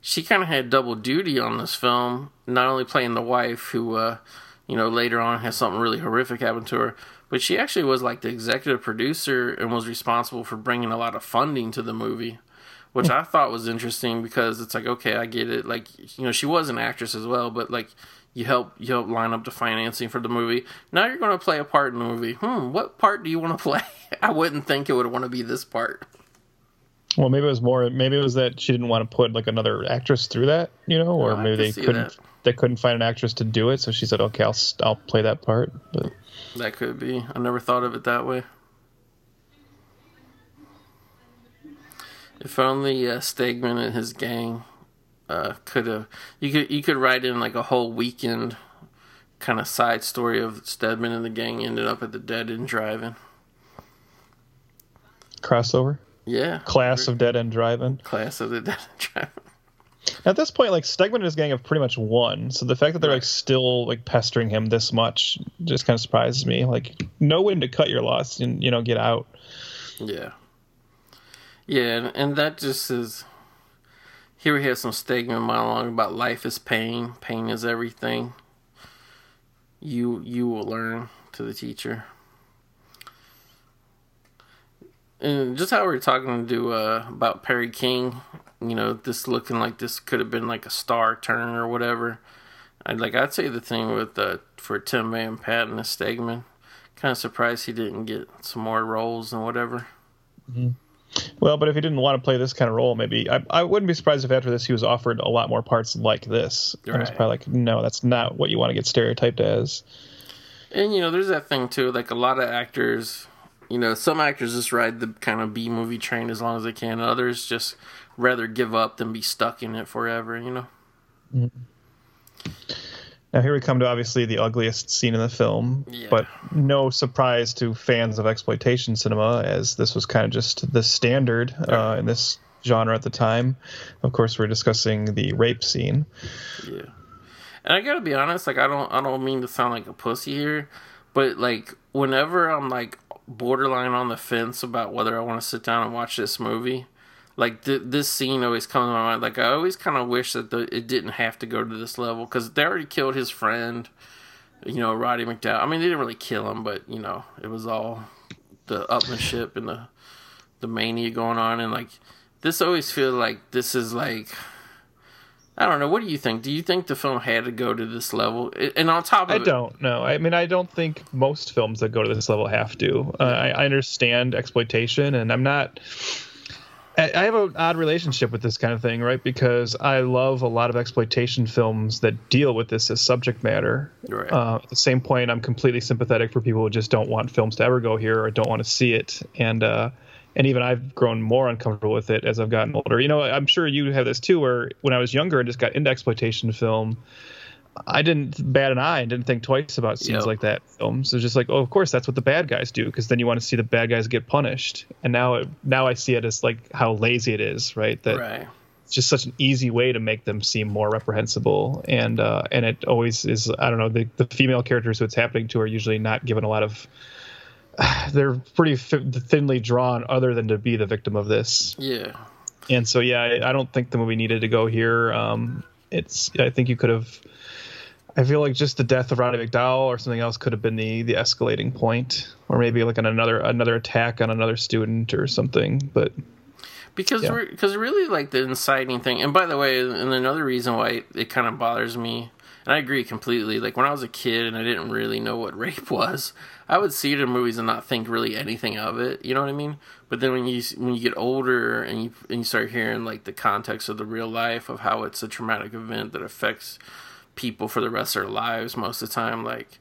she kind of had double duty on this film, not only playing the wife who, uh, you know, later on has something really horrific happen to her, but she actually was like the executive producer and was responsible for bringing a lot of funding to the movie which I thought was interesting because it's like okay, I get it. Like you know, she was an actress as well, but like you help you help line up the financing for the movie. Now you're going to play a part in the movie. Hmm, what part do you want to play? I wouldn't think it would want to be this part. Well, maybe it was more. Maybe it was that she didn't want to put like another actress through that, you know, or maybe they couldn't. That. They couldn't find an actress to do it, so she said, "Okay, I'll I'll play that part." But that could be. I never thought of it that way. If only uh, Stegman and his gang uh, could have you could you could write in like a whole weekend kind of side story of Stegman and the gang ended up at the Dead End Drive-In crossover. Yeah, class of Dead End Drive-In. Class of the Dead End Drive-In. At this point, like Stegman and his gang have pretty much won. So the fact that they're like still like pestering him this much just kind of surprises me. Like, know when to cut your loss and you know get out. Yeah. Yeah, and that just is. Here we have some Stegman monologue about life is pain, pain is everything. You you will learn to the teacher. And just how we were talking to uh, about Perry King, you know, this looking like this could have been like a star turn or whatever. I'd like I'd say the thing with uh, for Tim Van Patten and Stegman. Kind of surprised he didn't get some more roles and whatever. Mm-hmm. Well, but if he didn't want to play this kind of role, maybe I, I wouldn't be surprised if after this he was offered a lot more parts like this. Right. And it's probably like, no, that's not what you want to get stereotyped as. And you know, there's that thing too. Like a lot of actors, you know, some actors just ride the kind of B movie train as long as they can. Others just rather give up than be stuck in it forever. You know. Mm-hmm. Now here we come to obviously the ugliest scene in the film, yeah. but no surprise to fans of exploitation cinema, as this was kind of just the standard uh, in this genre at the time. Of course, we're discussing the rape scene. Yeah, and I gotta be honest, like I don't, I don't mean to sound like a pussy here, but like whenever I'm like borderline on the fence about whether I want to sit down and watch this movie, like th- this scene always comes to my mind. Like I always kind of wish that the, it didn't have to go to this level because they already killed his friend, you know, Roddy McDowall. I mean, they didn't really kill him, but you know, it was all the upmanship and the the mania going on, and like this always feels like this is like. I don't know. What do you think? Do you think the film had to go to this level? And on top of I don't know. I mean, I don't think most films that go to this level have to. Uh, I, I understand exploitation, and I'm not I have an odd relationship with this kind of thing, right? Because I love a lot of exploitation films that deal with this as subject matter. Right. Uh, at the same point, I'm completely sympathetic for people who just don't want films to ever go here or don't want to see it, and uh, and even I've grown more uncomfortable with it as I've gotten older. You know, I'm sure you have this too, where when I was younger and just got into exploitation film, I didn't bat an eye and didn't think twice about scenes yep. like that in films. So just like, oh, of course, that's what the bad guys do, because then you want to see the bad guys get punished. And now, now I see it as like how lazy it is, right? That right. just such an easy way to make them seem more reprehensible, and uh, and it always is. I don't know the the female characters who it's happening to are usually not given a lot of. They're pretty thinly drawn, other than to be the victim of this. Yeah. And so, yeah, I, I don't think the movie needed to go here. Um, it's. I think you could have. I feel like just the death of Roddy McDowall or something else could have been the the escalating point, or maybe like an another another attack on another student or something. But because yeah. because really like the inciting thing and by the way and another reason why it, it kind of bothers me and i agree completely like when i was a kid and i didn't really know what rape was i would see it in movies and not think really anything of it you know what i mean but then when you when you get older and you and you start hearing like the context of the real life of how it's a traumatic event that affects people for the rest of their lives most of the time like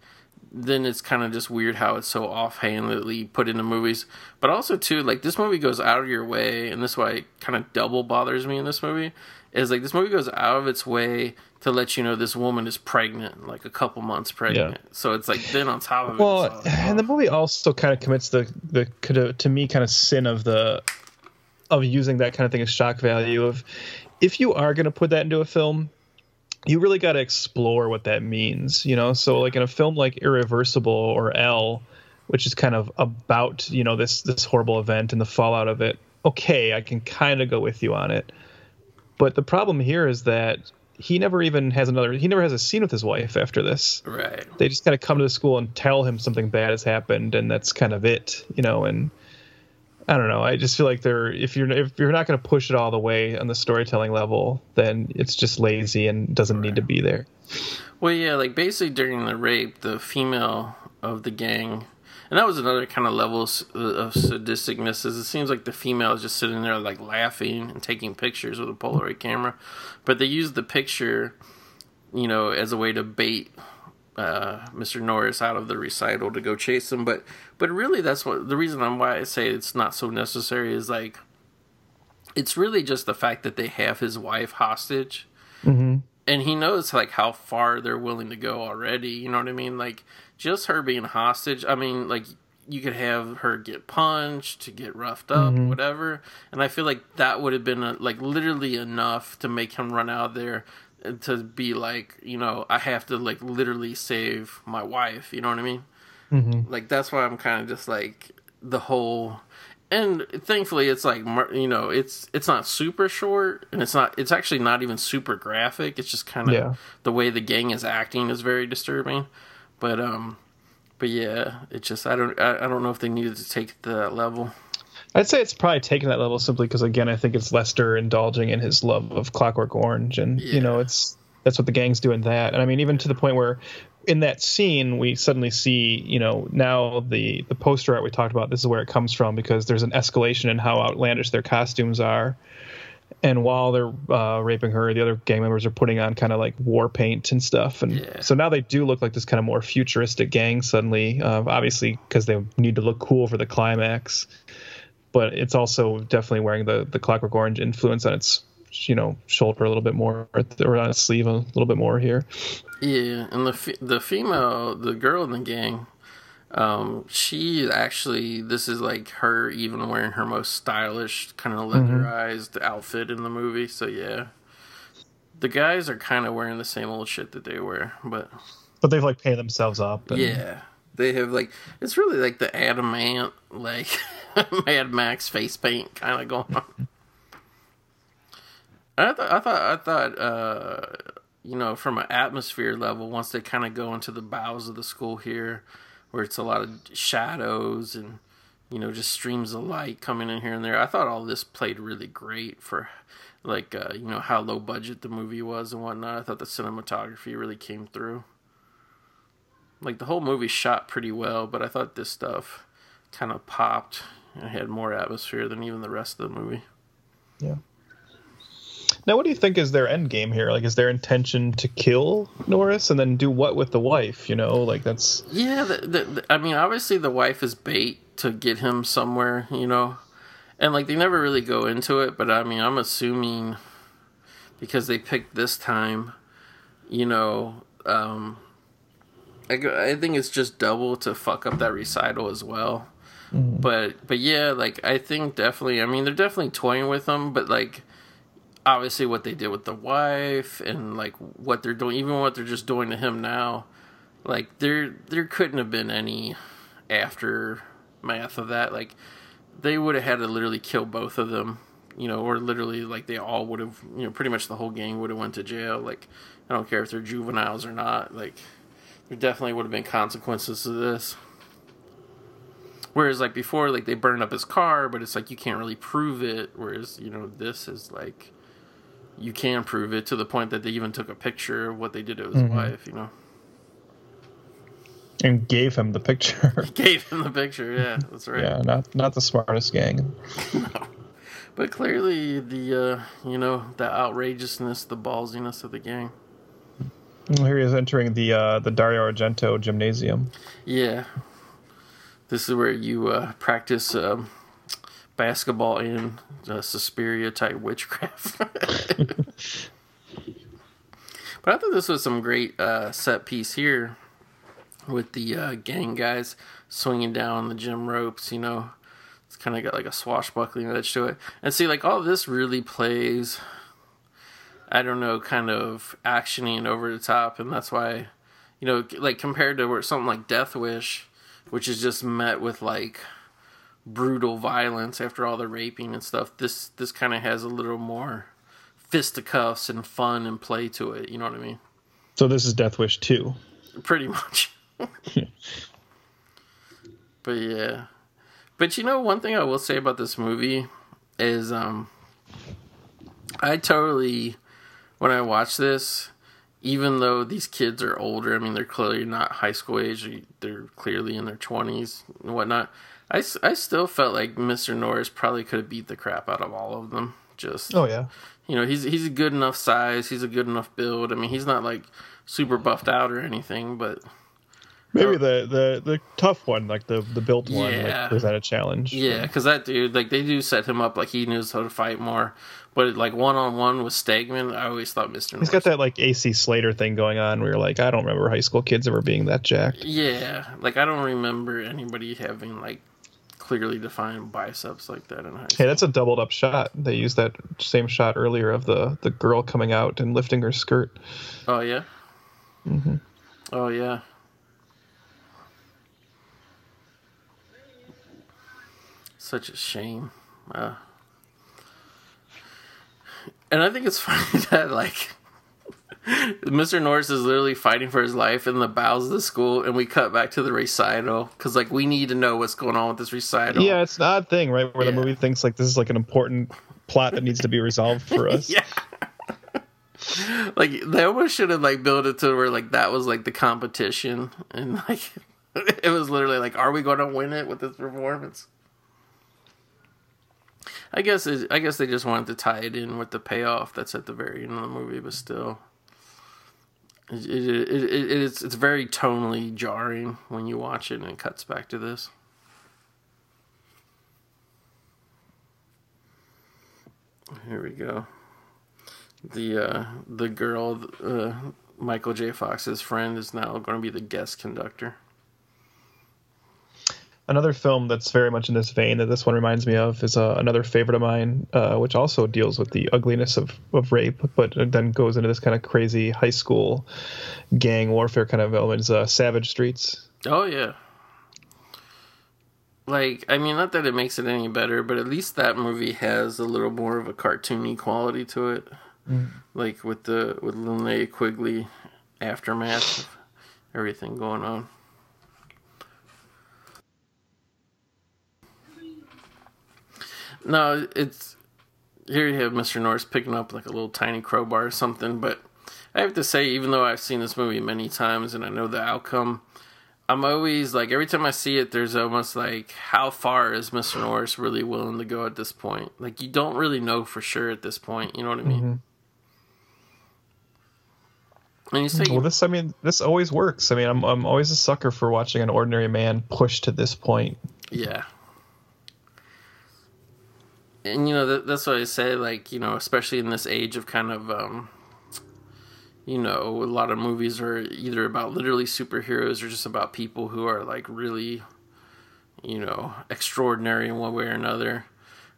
then it's kind of just weird how it's so offhandedly put into movies. But also too, like this movie goes out of your way, and this why it kind of double bothers me in this movie. Is like this movie goes out of its way to let you know this woman is pregnant, like a couple months pregnant. Yeah. So it's like then on top of well, it. Well, and the movie also kind of commits the the uh, to me kind of sin of the of using that kind of thing as shock value of if you are going to put that into a film you really got to explore what that means, you know. So like in a film like Irreversible or Elle, which is kind of about you know this this horrible event and the fallout of it. Okay, I can kind of go with you on it, but the problem here is that he never even has another. He never has a scene with his wife after this. Right. They just kind of come to the school and tell him something bad has happened, and that's kind of it, you know. And I don't know. I just feel like they're if you're if you're not going to push it all the way on the storytelling level, then it's just lazy and doesn't right. need to be there. Well, yeah, like basically during the rape, the female of the gang, and that was another kind of level uh, of sadisticness. Is it seems like the female is just sitting there like laughing and taking pictures with a Polaroid camera, but they use the picture, you know, as a way to bait uh, Mr. Norris out of the recital to go chase him. But but really, that's what the reason I'm why I say it's not so necessary is like it's really just the fact that they have his wife hostage, mm-hmm. and he knows like how far they're willing to go already. You know what I mean? Like just her being hostage. I mean, like you could have her get punched, to get roughed up, mm-hmm. whatever. And I feel like that would have been a, like literally enough to make him run out there to be like, you know, I have to like literally save my wife. You know what I mean? Mm-hmm. Like that's why I'm kind of just like the whole. And thankfully, it's like you know, it's it's not super short, and it's not. It's actually not even super graphic. It's just kind of yeah. the way the gang is acting is very disturbing. But um, but yeah, it just I don't I, I don't know if they needed to take it to that level. I'd say it's probably taken that level simply because again, I think it's Lester indulging in his love of Clockwork Orange, and yeah. you know, it's that's what the gang's doing that. And I mean, even to the point where in that scene we suddenly see, you know, now the the poster art we talked about. This is where it comes from because there's an escalation in how outlandish their costumes are. And while they're uh, raping her, the other gang members are putting on kind of like war paint and stuff. And yeah. so now they do look like this kind of more futuristic gang suddenly, uh, obviously because they need to look cool for the climax but it's also definitely wearing the the Clockwork Orange influence on its you know shoulder a little bit more or on its sleeve a little bit more here. Yeah, and the the female, the girl in the gang, um, she actually this is like her even wearing her most stylish kind of mm-hmm. leatherized mm-hmm. outfit in the movie. So yeah, the guys are kind of wearing the same old shit that they wear, but but they've like painted themselves up. And... Yeah, they have like it's really like the Adam Ant like Mad Max face paint kind of going on. I thought I thought I thought uh, you know from an atmosphere level once they kind of go into the bowels of the school here, where it's a lot of shadows and you know just streams of light coming in here and there. I thought all this played really great for like uh, you know how low budget the movie was and whatnot. I thought the cinematography really came through. Like the whole movie shot pretty well, but I thought this stuff kind of popped. It had more atmosphere than even the rest of the movie. Yeah. Now, what do you think is their end game here? Like, is their intention to kill Norris and then do what with the wife? You know, like that's. Yeah, the, the, the, I mean, obviously the wife is bait to get him somewhere. You know, and like they never really go into it, but I mean, I'm assuming because they picked this time, you know, um, I, I think it's just double to fuck up that recital as well. Mm-hmm. But but yeah, like I think definitely. I mean, they're definitely toying with them, but like obviously what they did with the wife and like what they're doing, even what they're just doing to him now, like there there couldn't have been any aftermath of that. Like they would have had to literally kill both of them, you know, or literally like they all would have, you know, pretty much the whole gang would have went to jail. Like I don't care if they're juveniles or not. Like there definitely would have been consequences to this. Whereas like before, like they burned up his car, but it's like you can't really prove it. Whereas you know this is like you can prove it to the point that they even took a picture of what they did to his mm-hmm. wife. You know. And gave him the picture. gave him the picture. Yeah, that's right. yeah, not not the smartest gang. no. But clearly, the uh, you know the outrageousness, the ballsiness of the gang. Here he is entering the uh, the Dario Argento gymnasium. Yeah, this is where you uh, practice um, basketball and uh, Suspiria type witchcraft. but I thought this was some great uh, set piece here with the uh, gang guys swinging down the gym ropes. You know, it's kind of got like a swashbuckling edge to it. And see, like all this really plays. I don't know, kind of actiony and over the top, and that's why, you know, like compared to where something like Death Wish, which is just met with like brutal violence after all the raping and stuff. This this kind of has a little more fisticuffs and fun and play to it. You know what I mean? So this is Death Wish two. Pretty much. but yeah, but you know one thing I will say about this movie is um, I totally when I watch this. Even though these kids are older, I mean, they're clearly not high school age. They're clearly in their 20s and whatnot I, I still felt like Mr. Norris probably could have beat the crap out of all of them. Just oh yeah, you know he's he's a good enough size. He's a good enough build. I mean he's not like super buffed out or anything, but maybe the the the tough one, like the the built one, yeah. like, was that a challenge? Yeah, because that dude, like they do set him up like he knows how to fight more. But like one on one with Stegman, I always thought Mister. He's got that like AC Slater thing going on. Where you're like, I don't remember high school kids ever being that jacked. Yeah, like I don't remember anybody having like clearly defined biceps like that in high school. Hey, that's a doubled up shot. They used that same shot earlier of the the girl coming out and lifting her skirt. Oh yeah. Mm-hmm. Oh yeah. Such a shame. Uh, and I think it's funny that like Mr. Norris is literally fighting for his life in the bowels of the school, and we cut back to the recital because, like, we need to know what's going on with this recital. Yeah, it's an odd thing, right? Where yeah. the movie thinks like this is like an important plot that needs to be resolved for us. yeah. like they almost should have like built it to where like that was like the competition, and like it was literally like, are we going to win it with this performance? I guess it, I guess they just wanted to tie it in with the payoff that's at the very end of the movie, but still. It, it, it, it's it's very tonally jarring when you watch it and it cuts back to this. Here we go. The uh, the girl, uh, Michael J. Fox's friend, is now going to be the guest conductor another film that's very much in this vein that this one reminds me of is uh, another favorite of mine, uh, which also deals with the ugliness of, of rape, but then goes into this kind of crazy high school gang warfare kind of elements. Uh, Savage Streets. Oh yeah. Like I mean, not that it makes it any better, but at least that movie has a little more of a cartoony quality to it. Mm. Like with the with Linnea Quigley aftermath, of everything going on. No, it's here you have Mr. Norris picking up like a little tiny crowbar or something, but I have to say, even though I've seen this movie many times and I know the outcome, I'm always like every time I see it, there's almost like how far is Mr. Norris really willing to go at this point? Like you don't really know for sure at this point. You know what I mean? Mm-hmm. And you say, well, this I mean, this always works. I mean, I'm I'm always a sucker for watching an ordinary man push to this point. Yeah, and you know that, that's what I say. Like you know, especially in this age of kind of, um, you know, a lot of movies are either about literally superheroes or just about people who are like really, you know, extraordinary in one way or another.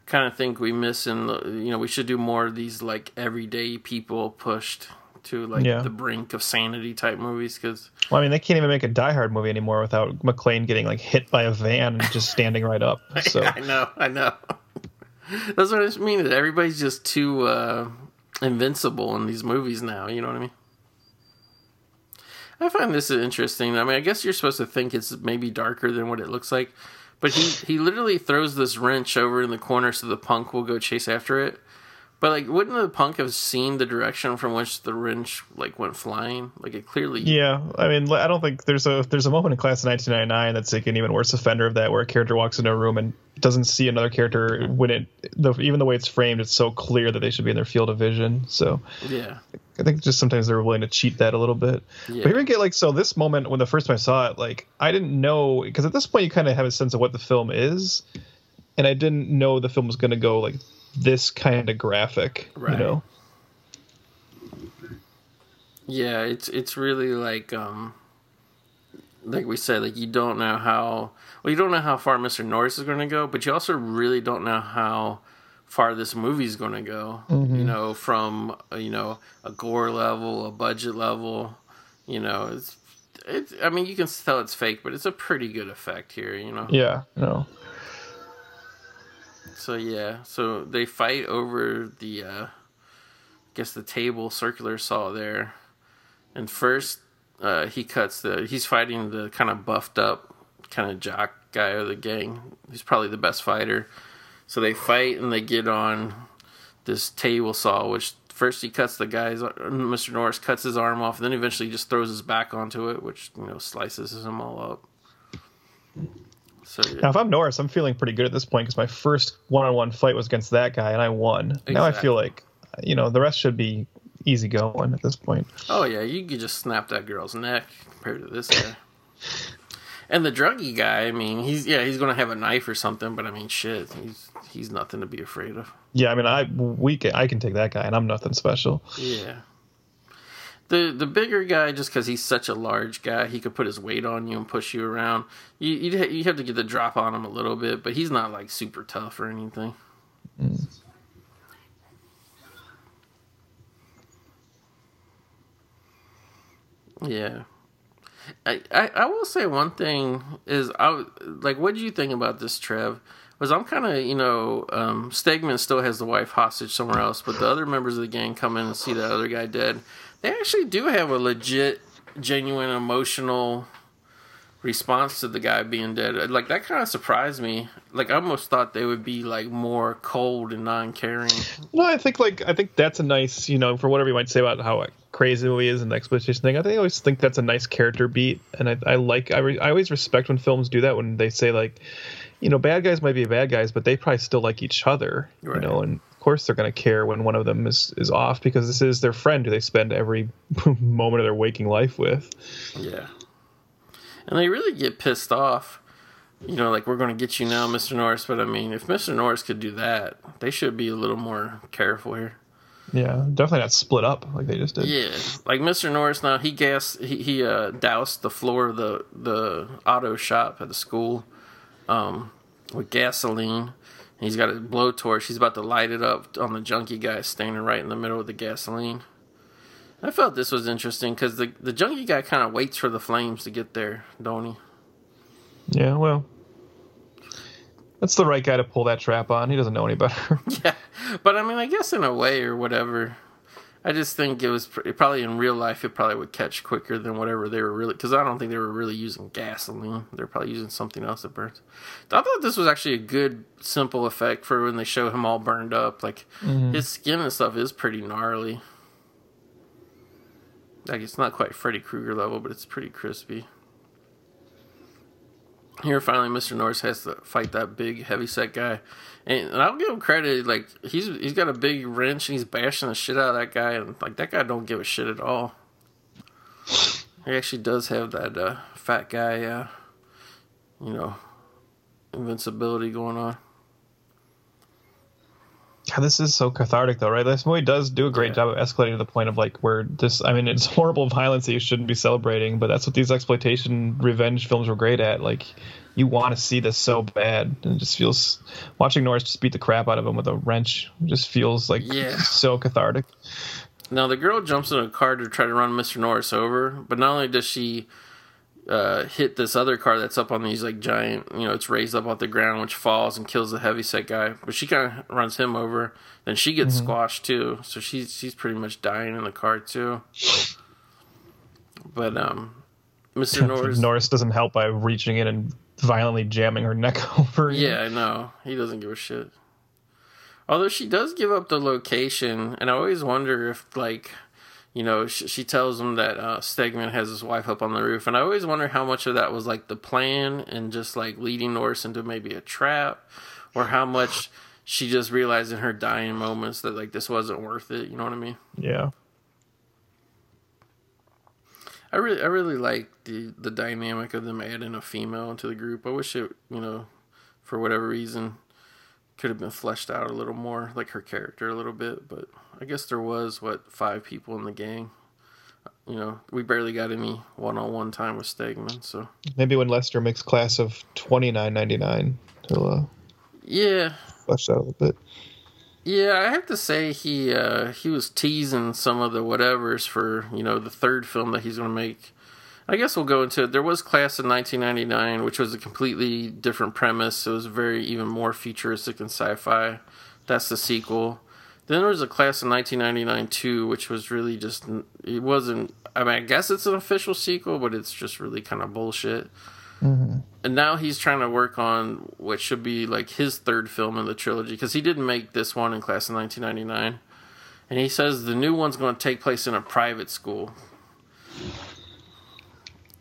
kind of think we miss in the, you know we should do more of these like everyday people pushed to like yeah. the brink of sanity type movies because well, I mean they can't even make a Die Hard movie anymore without McClane getting like hit by a van and just standing right up. So I know, I know. That's what I mean. Everybody's just too uh, invincible in these movies now. You know what I mean? I find this interesting. I mean, I guess you're supposed to think it's maybe darker than what it looks like, but he he literally throws this wrench over in the corner so the punk will go chase after it. But like, wouldn't the punk have seen the direction from which the wrench like went flying? Like it clearly. Yeah, I mean, I don't think there's a there's a moment in Class of 1999 that's like an even worse offender of that, where a character walks into a room and doesn't see another character when it the even the way it's framed, it's so clear that they should be in their field of vision. So yeah, I think just sometimes they're willing to cheat that a little bit. Yeah. But here we get like so this moment when the first time I saw it, like I didn't know because at this point you kind of have a sense of what the film is, and I didn't know the film was going to go like this kind of graphic, right. you know. Yeah, it's it's really like um like we said, like you don't know how well you don't know how far Mr. Norris is going to go, but you also really don't know how far this movie is going to go. Mm-hmm. You know, from you know a gore level, a budget level. You know, it's it's. I mean, you can tell it's fake, but it's a pretty good effect here. You know. Yeah. No. So yeah, so they fight over the, uh, I guess the table circular saw there, and first uh, he cuts the. He's fighting the kind of buffed up kind of jock guy of the gang. He's probably the best fighter. So they fight and they get on this table saw, which first he cuts the guy's Mr. Norris cuts his arm off, then eventually just throws his back onto it, which you know slices him all up. So now, if I'm Norris, I'm feeling pretty good at this point because my first one-on-one fight was against that guy and I won. Exactly. Now I feel like, you know, the rest should be easy going at this point. Oh yeah, you could just snap that girl's neck compared to this guy. and the druggy guy, I mean, he's yeah, he's gonna have a knife or something, but I mean, shit, he's he's nothing to be afraid of. Yeah, I mean, I we can, I can take that guy, and I'm nothing special. Yeah, the the bigger guy, just because he's such a large guy, he could put his weight on you and push you around. You you'd, you have to get the drop on him a little bit, but he's not like super tough or anything. Mm. Yeah. I, I, I will say one thing is I like what do you think about this Trev was I'm kind of you know um, Stegman still has the wife hostage somewhere else but the other members of the gang come in and see the other guy dead they actually do have a legit, genuine, emotional response to the guy being dead. Like that kind of surprised me. Like I almost thought they would be like more cold and non-caring. No, I think like I think that's a nice, you know, for whatever you might say about how crazy the movie is and the exploitation thing. I think I always think that's a nice character beat, and I, I like I, re, I always respect when films do that when they say like, you know, bad guys might be bad guys, but they probably still like each other, right. you know, and of course they're going to care when one of them is is off because this is their friend who they spend every moment of their waking life with. Yeah. And they really get pissed off. You know, like we're going to get you now, Mr. Norris. But I mean, if Mr. Norris could do that, they should be a little more careful here. Yeah, definitely not split up like they just did. Yeah, like Mr. Norris now he gas he, he uh, doused the floor of the the auto shop at the school um, with gasoline He's got a blowtorch. He's about to light it up on the junkie guy standing right in the middle of the gasoline. I felt this was interesting because the the junkie guy kind of waits for the flames to get there, don't he? Yeah, well, that's the right guy to pull that trap on. He doesn't know any better. yeah, but I mean, I guess in a way or whatever, I just think it was probably in real life it probably would catch quicker than whatever they were really because I don't think they were really using gasoline. They're probably using something else that burns. I thought this was actually a good simple effect for when they show him all burned up. Like mm-hmm. his skin and stuff is pretty gnarly. Like it's not quite Freddy Krueger level, but it's pretty crispy. Here, finally, Mr. Norris has to fight that big, heavy set guy, and, and, I'll give him credit. Like he's he's got a big wrench and he's bashing the shit out of that guy, and like that guy don't give a shit at all. He actually does have that uh, fat guy, uh, you know, invincibility going on. God, this is so cathartic, though, right? This movie does do a great yeah. job of escalating to the point of like where this. I mean, it's horrible violence that you shouldn't be celebrating, but that's what these exploitation revenge films were great at. Like, you want to see this so bad, and it just feels watching Norris just beat the crap out of him with a wrench just feels like yeah. so cathartic. Now the girl jumps in a car to try to run Mr. Norris over, but not only does she uh, hit this other car that's up on these like giant, you know, it's raised up off the ground, which falls and kills the heavyset guy. But she kind of runs him over. Then she gets mm-hmm. squashed too, so she's she's pretty much dying in the car too. But um, Mr. Norris Norris doesn't help by reaching in and violently jamming her neck over. Yeah, I know. He doesn't give a shit. Although she does give up the location, and I always wonder if like you know, she, she tells him that uh, Stegman has his wife up on the roof, and I always wonder how much of that was like the plan and just like leading Norris into maybe a trap, or how much she just realized in her dying moments that like this wasn't worth it. You know what I mean? Yeah. I really, I really like the the dynamic of them adding a female into the group. I wish it, you know, for whatever reason, could have been fleshed out a little more, like her character a little bit. But I guess there was what five people in the gang. You know, we barely got any one-on-one time with Stegman, so maybe when Lester makes class of twenty nine ninety nine, he'll uh, yeah flesh out a little bit. Yeah, I have to say he uh, he was teasing some of the whatevers for you know the third film that he's going to make. I guess we'll go into it. There was Class in 1999, which was a completely different premise. It was very even more futuristic and sci-fi. That's the sequel. Then there was a Class in 1999 too, which was really just it wasn't. I mean, I guess it's an official sequel, but it's just really kind of bullshit. Mm-hmm. And now he's trying to work on what should be like his third film in the trilogy because he didn't make this one in Class in 1999. And he says the new one's going to take place in a private school.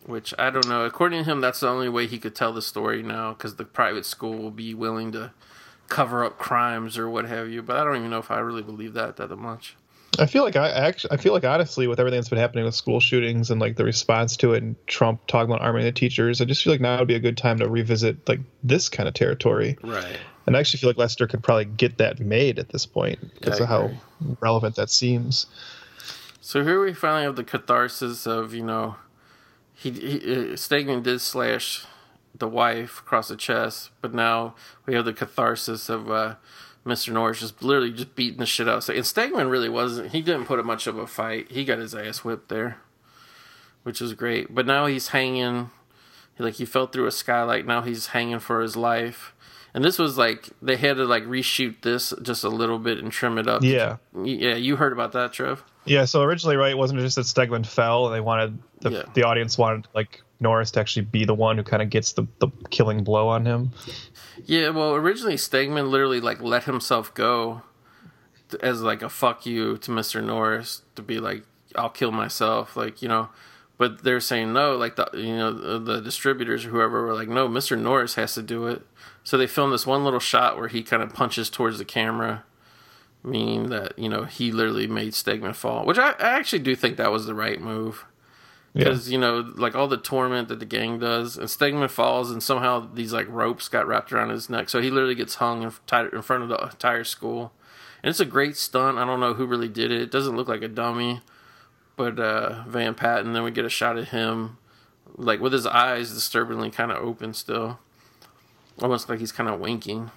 Which I don't know. According to him, that's the only way he could tell the story now because the private school will be willing to cover up crimes or what have you. But I don't even know if I really believe that that much. I feel like I actually, I feel like honestly, with everything that's been happening with school shootings and like the response to it, and Trump talking about arming the teachers, I just feel like now would be a good time to revisit like this kind of territory. Right. And I actually feel like Lester could probably get that made at this point because yeah, of how relevant that seems. So here we finally have the catharsis of you know, he, he uh, Stegman did slash the wife across the chest, but now we have the catharsis of. uh Mr. Norris just literally just beating the shit out of And Stegman really wasn't. He didn't put up much of a fight. He got his ass whipped there, which is great. But now he's hanging. Like he fell through a skylight. Now he's hanging for his life. And this was like they had to like reshoot this just a little bit and trim it up. Yeah, yeah. You heard about that, Trev? Yeah. So originally, right, it wasn't just that Stegman fell. And they wanted the yeah. the audience wanted like Norris to actually be the one who kind of gets the the killing blow on him. Yeah, well, originally Stegman literally like let himself go as like a fuck you to Mr. Norris to be like I'll kill myself, like you know. But they're saying no, like the you know the distributors or whoever were like no, Mr. Norris has to do it. So they filmed this one little shot where he kind of punches towards the camera, meaning that you know he literally made Stegman fall, which I, I actually do think that was the right move. Because yeah. you know like all the torment that the gang does and stegman falls and somehow these like ropes got wrapped around his neck so he literally gets hung in, in front of the entire school. And it's a great stunt. I don't know who really did it. It doesn't look like a dummy but uh, van patten then we get a shot of him like with his eyes disturbingly kind of open still. Almost like he's kind of winking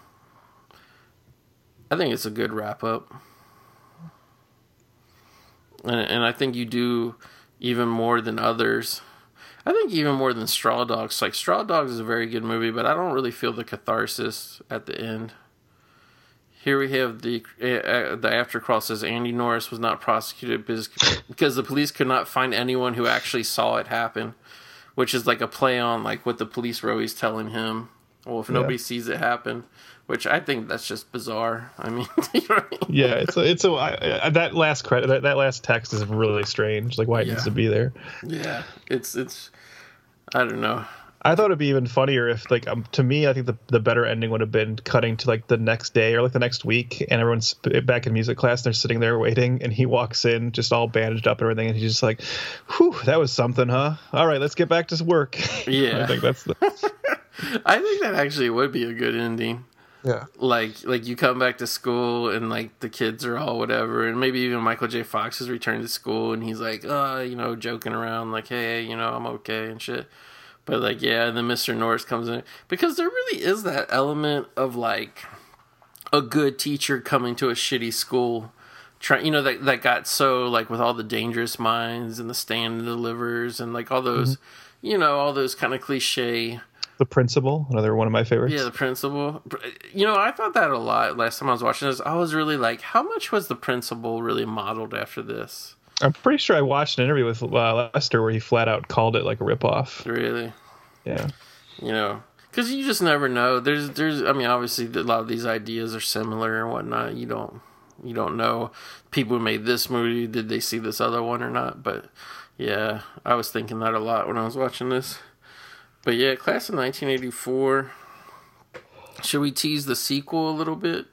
i think it's a good wrap up and, and i think you do even more than others. I think even more than Straw Dogs. Like Straw Dogs is a very good movie, but I don't really feel the catharsis at the end. Here we have the uh, the after crawl says Andy Norris was not prosecuted because because the police could not find anyone who actually saw it happen, which is like a play on like what the police were always telling him. Well, if yeah. nobody sees it happen, which I think that's just bizarre. I mean, you know I mean? yeah, it's a, it's a I, that last credit that, that last text is really strange. Like why it yeah. needs to be there. Yeah, it's it's I don't know. I thought it'd be even funnier if, like, um, to me, I think the the better ending would have been cutting to like the next day or like the next week, and everyone's back in music class and they're sitting there waiting, and he walks in just all bandaged up and everything, and he's just like, "Whew, that was something, huh? All right, let's get back to work." Yeah, I think that's the. I think that actually would be a good ending. Yeah. Like like you come back to school and like the kids are all whatever and maybe even Michael J. Fox has returned to school and he's like, uh, you know, joking around like, hey, you know, I'm okay and shit. But like, yeah, and then Mr. Norris comes in because there really is that element of like a good teacher coming to a shitty school trying you know that that got so like with all the dangerous minds and the stand and delivers and like all those mm-hmm. you know all those kind of cliche the principal another one of my favorites yeah the principal you know i thought that a lot last time i was watching this i was really like how much was the principal really modeled after this i'm pretty sure i watched an interview with uh, lester where he flat out called it like a ripoff really yeah you know because you just never know. There's, there's. I mean, obviously, a lot of these ideas are similar and whatnot. You don't, you don't know. People who made this movie, did they see this other one or not? But yeah, I was thinking that a lot when I was watching this. But yeah, class of 1984. Should we tease the sequel a little bit?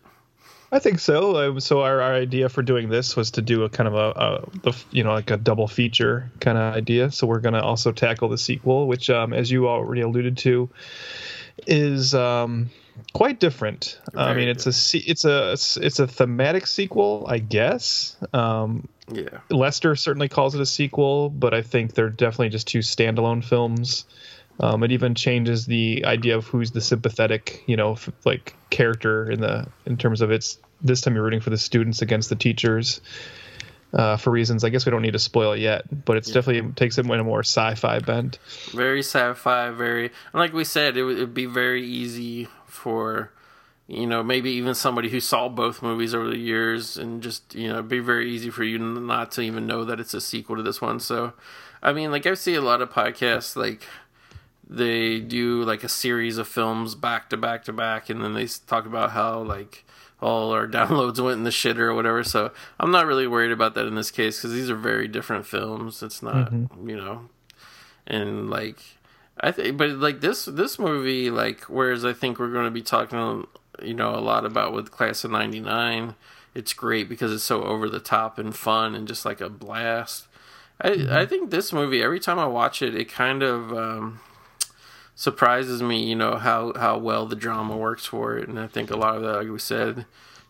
I think so. So our, our, idea for doing this was to do a kind of a, a the, you know like a double feature kind of idea. So we're going to also tackle the sequel, which, um, as you already alluded to, is um, quite different. Very I mean, it's a it's a it's a thematic sequel, I guess. Um, yeah. Lester certainly calls it a sequel, but I think they're definitely just two standalone films. Um, it even changes the idea of who's the sympathetic, you know, f- like character in the in terms of its. This time you're rooting for the students against the teachers uh, for reasons I guess we don't need to spoil it yet, but it's yeah. definitely takes it in a more sci-fi bent. Very sci-fi, very like we said, it would be very easy for you know maybe even somebody who saw both movies over the years and just you know it'd be very easy for you not to even know that it's a sequel to this one. So, I mean, like I see a lot of podcasts like they do like a series of films back to back to back, and then they talk about how like all our downloads went in the shitter or whatever. So I'm not really worried about that in this case because these are very different films. It's not, mm-hmm. you know, and like I think, but like this this movie, like whereas I think we're going to be talking, you know, a lot about with Class of '99. It's great because it's so over the top and fun and just like a blast. I mm-hmm. I think this movie every time I watch it, it kind of. Um, surprises me, you know, how, how well the drama works for it. And I think a lot of that, like we said,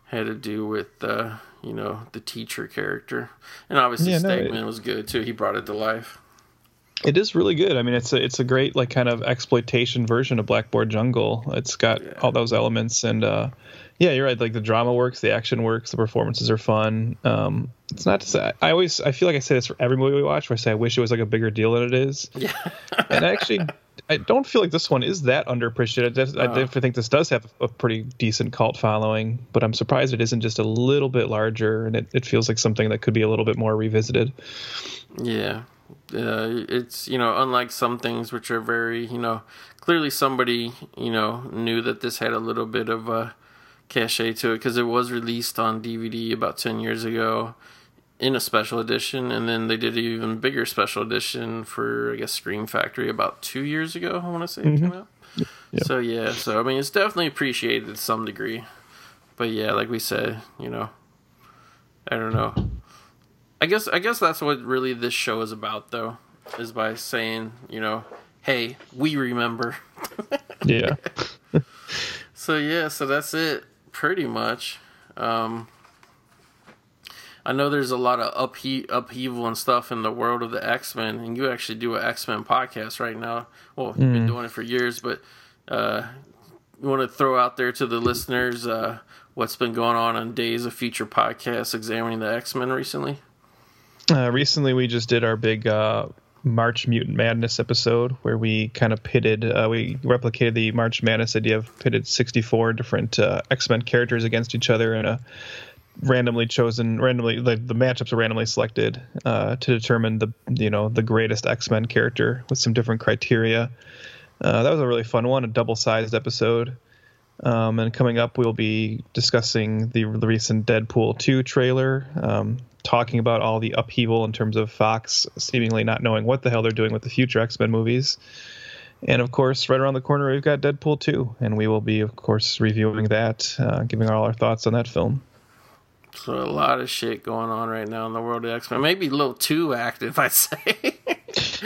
had to do with, uh, you know, the teacher character. And obviously, yeah, Stegman no, was good too. He brought it to life. It is really good. I mean, it's a it's a great like kind of exploitation version of Blackboard Jungle. It's got yeah. all those elements, and uh, yeah, you're right. Like the drama works, the action works, the performances are fun. Um, it's not to say I always I feel like I say this for every movie we watch, where I say I wish it was like a bigger deal than it is. Yeah. and actually I don't feel like this one is that underappreciated. I, uh, definitely think this does have a pretty decent cult following, but I'm surprised it isn't just a little bit larger and it, it feels like something that could be a little bit more revisited. Yeah. Uh, it's, you know, unlike some things which are very, you know, clearly somebody, you know, knew that this had a little bit of a cachet to it because it was released on DVD about 10 years ago in a special edition, and then they did an even bigger special edition for I guess Scream Factory about two years ago. I want to say mm-hmm. it came out. Yep. So yeah, so I mean it's definitely appreciated to some degree, but yeah, like we said, you know, I don't know. I guess I guess that's what really this show is about, though, is by saying you know, hey, we remember. yeah. so yeah, so that's it, pretty much. Um, I know there's a lot of uphe- upheaval and stuff in the world of the X Men, and you actually do an X Men podcast right now. Well, you've mm. been doing it for years, but uh, you want to throw out there to the listeners uh, what's been going on on Days of Future podcast examining the X Men recently? Uh, recently, we just did our big uh, March Mutant Madness episode where we kind of pitted, uh, we replicated the March Madness idea of pitted 64 different uh, X Men characters against each other in a randomly chosen randomly like the matchups are randomly selected uh, to determine the you know the greatest x-men character with some different criteria. Uh, that was a really fun one a double-sized episode. Um, and coming up we'll be discussing the, the recent deadpool 2 trailer um, talking about all the upheaval in terms of fox seemingly not knowing what the hell they're doing with the future x-men movies. And of course, right around the corner, we've got Deadpool 2, and we will be, of course, reviewing that, uh, giving all our thoughts on that film. So a lot of shit going on right now in the world of X Men. Maybe a little too active, I'd say.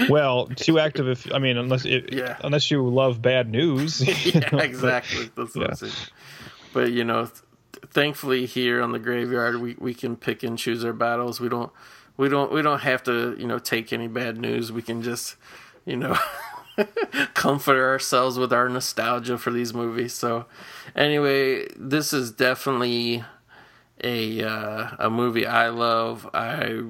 well, too active if I mean unless it, yeah. unless you love bad news. yeah, know, exactly. But, That's what yeah. I'm saying. but you know, th- thankfully here on the graveyard, we we can pick and choose our battles. We don't we don't we don't have to you know take any bad news. We can just you know. comfort ourselves with our nostalgia for these movies. So, anyway, this is definitely a uh, a movie I love. I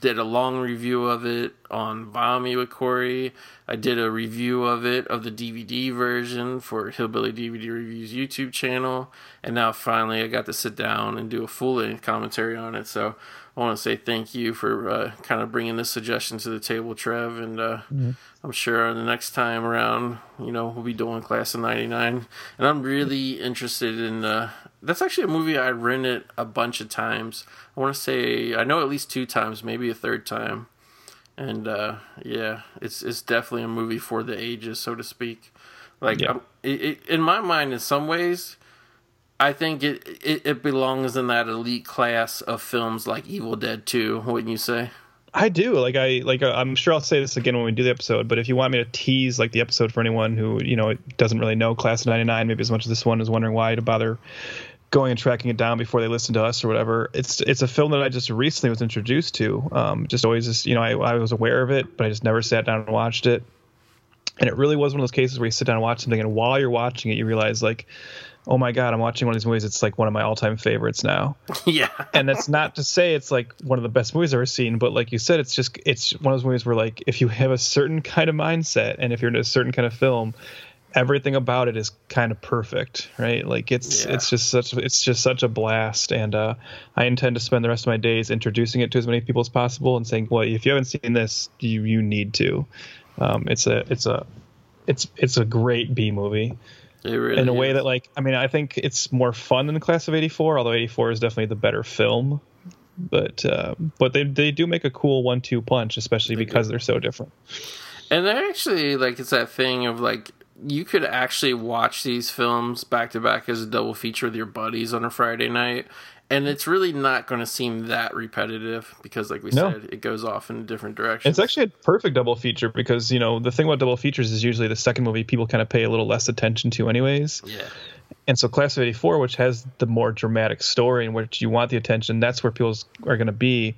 did a long review of it on Vami with Corey. I did a review of it of the DVD version for Hillbilly DVD Reviews YouTube channel, and now finally I got to sit down and do a full length commentary on it. So I want to say thank you for uh, kind of bringing this suggestion to the table, Trev, and uh, mm-hmm. I'm sure the next time around, you know, we'll be doing Class of '99, and I'm really interested in. Uh, that's actually a movie I rented a bunch of times. I want to say I know at least two times, maybe a third time, and uh, yeah, it's it's definitely a movie for the ages, so to speak. Like yeah. it, it, in my mind, in some ways, I think it, it, it belongs in that elite class of films like Evil Dead 2, wouldn't you say? I do. Like I like uh, I'm sure I'll say this again when we do the episode, but if you want me to tease like the episode for anyone who, you know, doesn't really know Class of 99 maybe as much as this one is wondering why to bother going and tracking it down before they listen to us or whatever. It's it's a film that I just recently was introduced to. Um, just always just, you know, I, I was aware of it, but I just never sat down and watched it. And it really was one of those cases where you sit down and watch something and while you're watching it you realize like oh my god, I'm watching one of these movies. It's like one of my all time favorites now. yeah. and that's not to say it's like one of the best movies I've ever seen, but like you said, it's just it's one of those movies where like if you have a certain kind of mindset and if you're in a certain kind of film, everything about it is kind of perfect, right? Like it's yeah. it's just such it's just such a blast, and uh, I intend to spend the rest of my days introducing it to as many people as possible and saying, well, if you haven't seen this, you you need to. Um, it's a it's a it's it's a great B movie. Really in a is. way that like I mean I think it's more fun than the class of 84 although 84 is definitely the better film but uh, but they they do make a cool one two punch especially because they're so different and they're actually like it's that thing of like you could actually watch these films back to back as a double feature with your buddies on a Friday night and it's really not going to seem that repetitive because like we no. said it goes off in a different direction. it's actually a perfect double feature because you know the thing about double features is usually the second movie people kind of pay a little less attention to anyways yeah and so class of 84 which has the more dramatic story in which you want the attention that's where people are going to be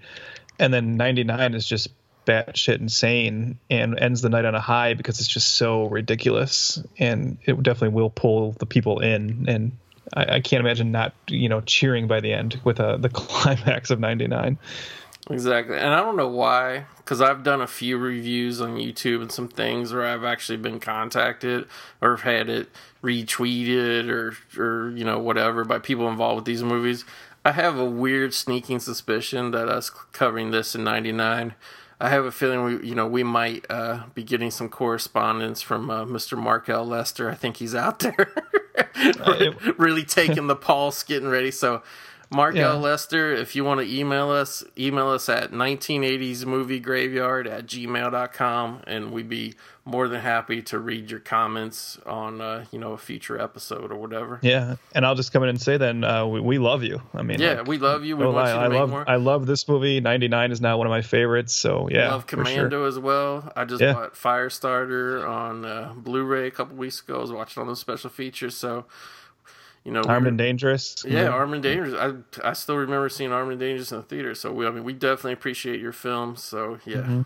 and then 99 is just batshit insane and ends the night on a high because it's just so ridiculous. And it definitely will pull the people in. And I, I, can't imagine not you know cheering by the end with uh, the climax of 99 exactly. And i don't know why because i've done a few reviews on youtube and some things where i've actually been contacted or had it retweeted or or you know whatever by people involved with these movies. I have a weird sneaking suspicion that us covering this in 99 I have a feeling we, you know, we might uh, be getting some correspondence from uh, Mr. Mark L. Lester. I think he's out there. uh, really taking the pulse, getting ready. So, Mark yeah. L. Lester, if you want to email us, email us at 1980s movie graveyard at gmail.com and we'd be more than happy to read your comments on, uh, you know, a future episode or whatever. Yeah. And I'll just come in and say then, uh, we, we love you. I mean, yeah, like, we love you. We want lie. you to I make love, more. I love this movie. 99 is now one of my favorites. So yeah. I love Commando sure. as well. I just yeah. bought Firestarter on uh, Blu-ray a couple weeks ago. I was watching all those special features. So, you know, Armed and Dangerous. Yeah, Armed and Dangerous. I I still remember seeing Armed and Dangerous in the theater. So we, I mean, we definitely appreciate your film. So yeah, mm-hmm.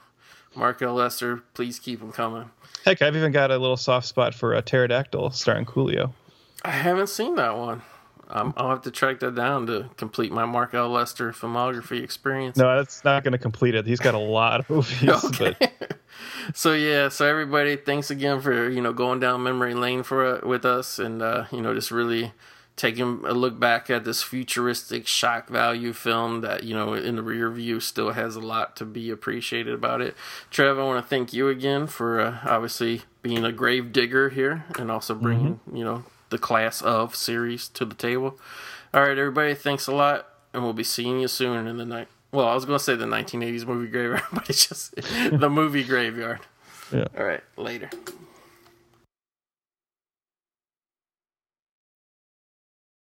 Mark L. Lester, please keep them coming. Heck, I've even got a little soft spot for a pterodactyl starring Coolio. I haven't seen that one. Um, I'll have to track that down to complete my Mark L. Lester filmography experience. No, that's not going to complete it. He's got a lot of movies. okay. But... so yeah, so everybody, thanks again for you know going down memory lane for uh, with us, and uh, you know just really taking a look back at this futuristic shock value film that you know in the rear view still has a lot to be appreciated about it. Trev, I want to thank you again for uh, obviously being a grave digger here and also bringing mm-hmm. you know the class of series to the table. All right, everybody, thanks a lot, and we'll be seeing you soon in the night. Well, I was going to say the 1980s movie graveyard, but it's just the movie graveyard. Yeah. All right, later.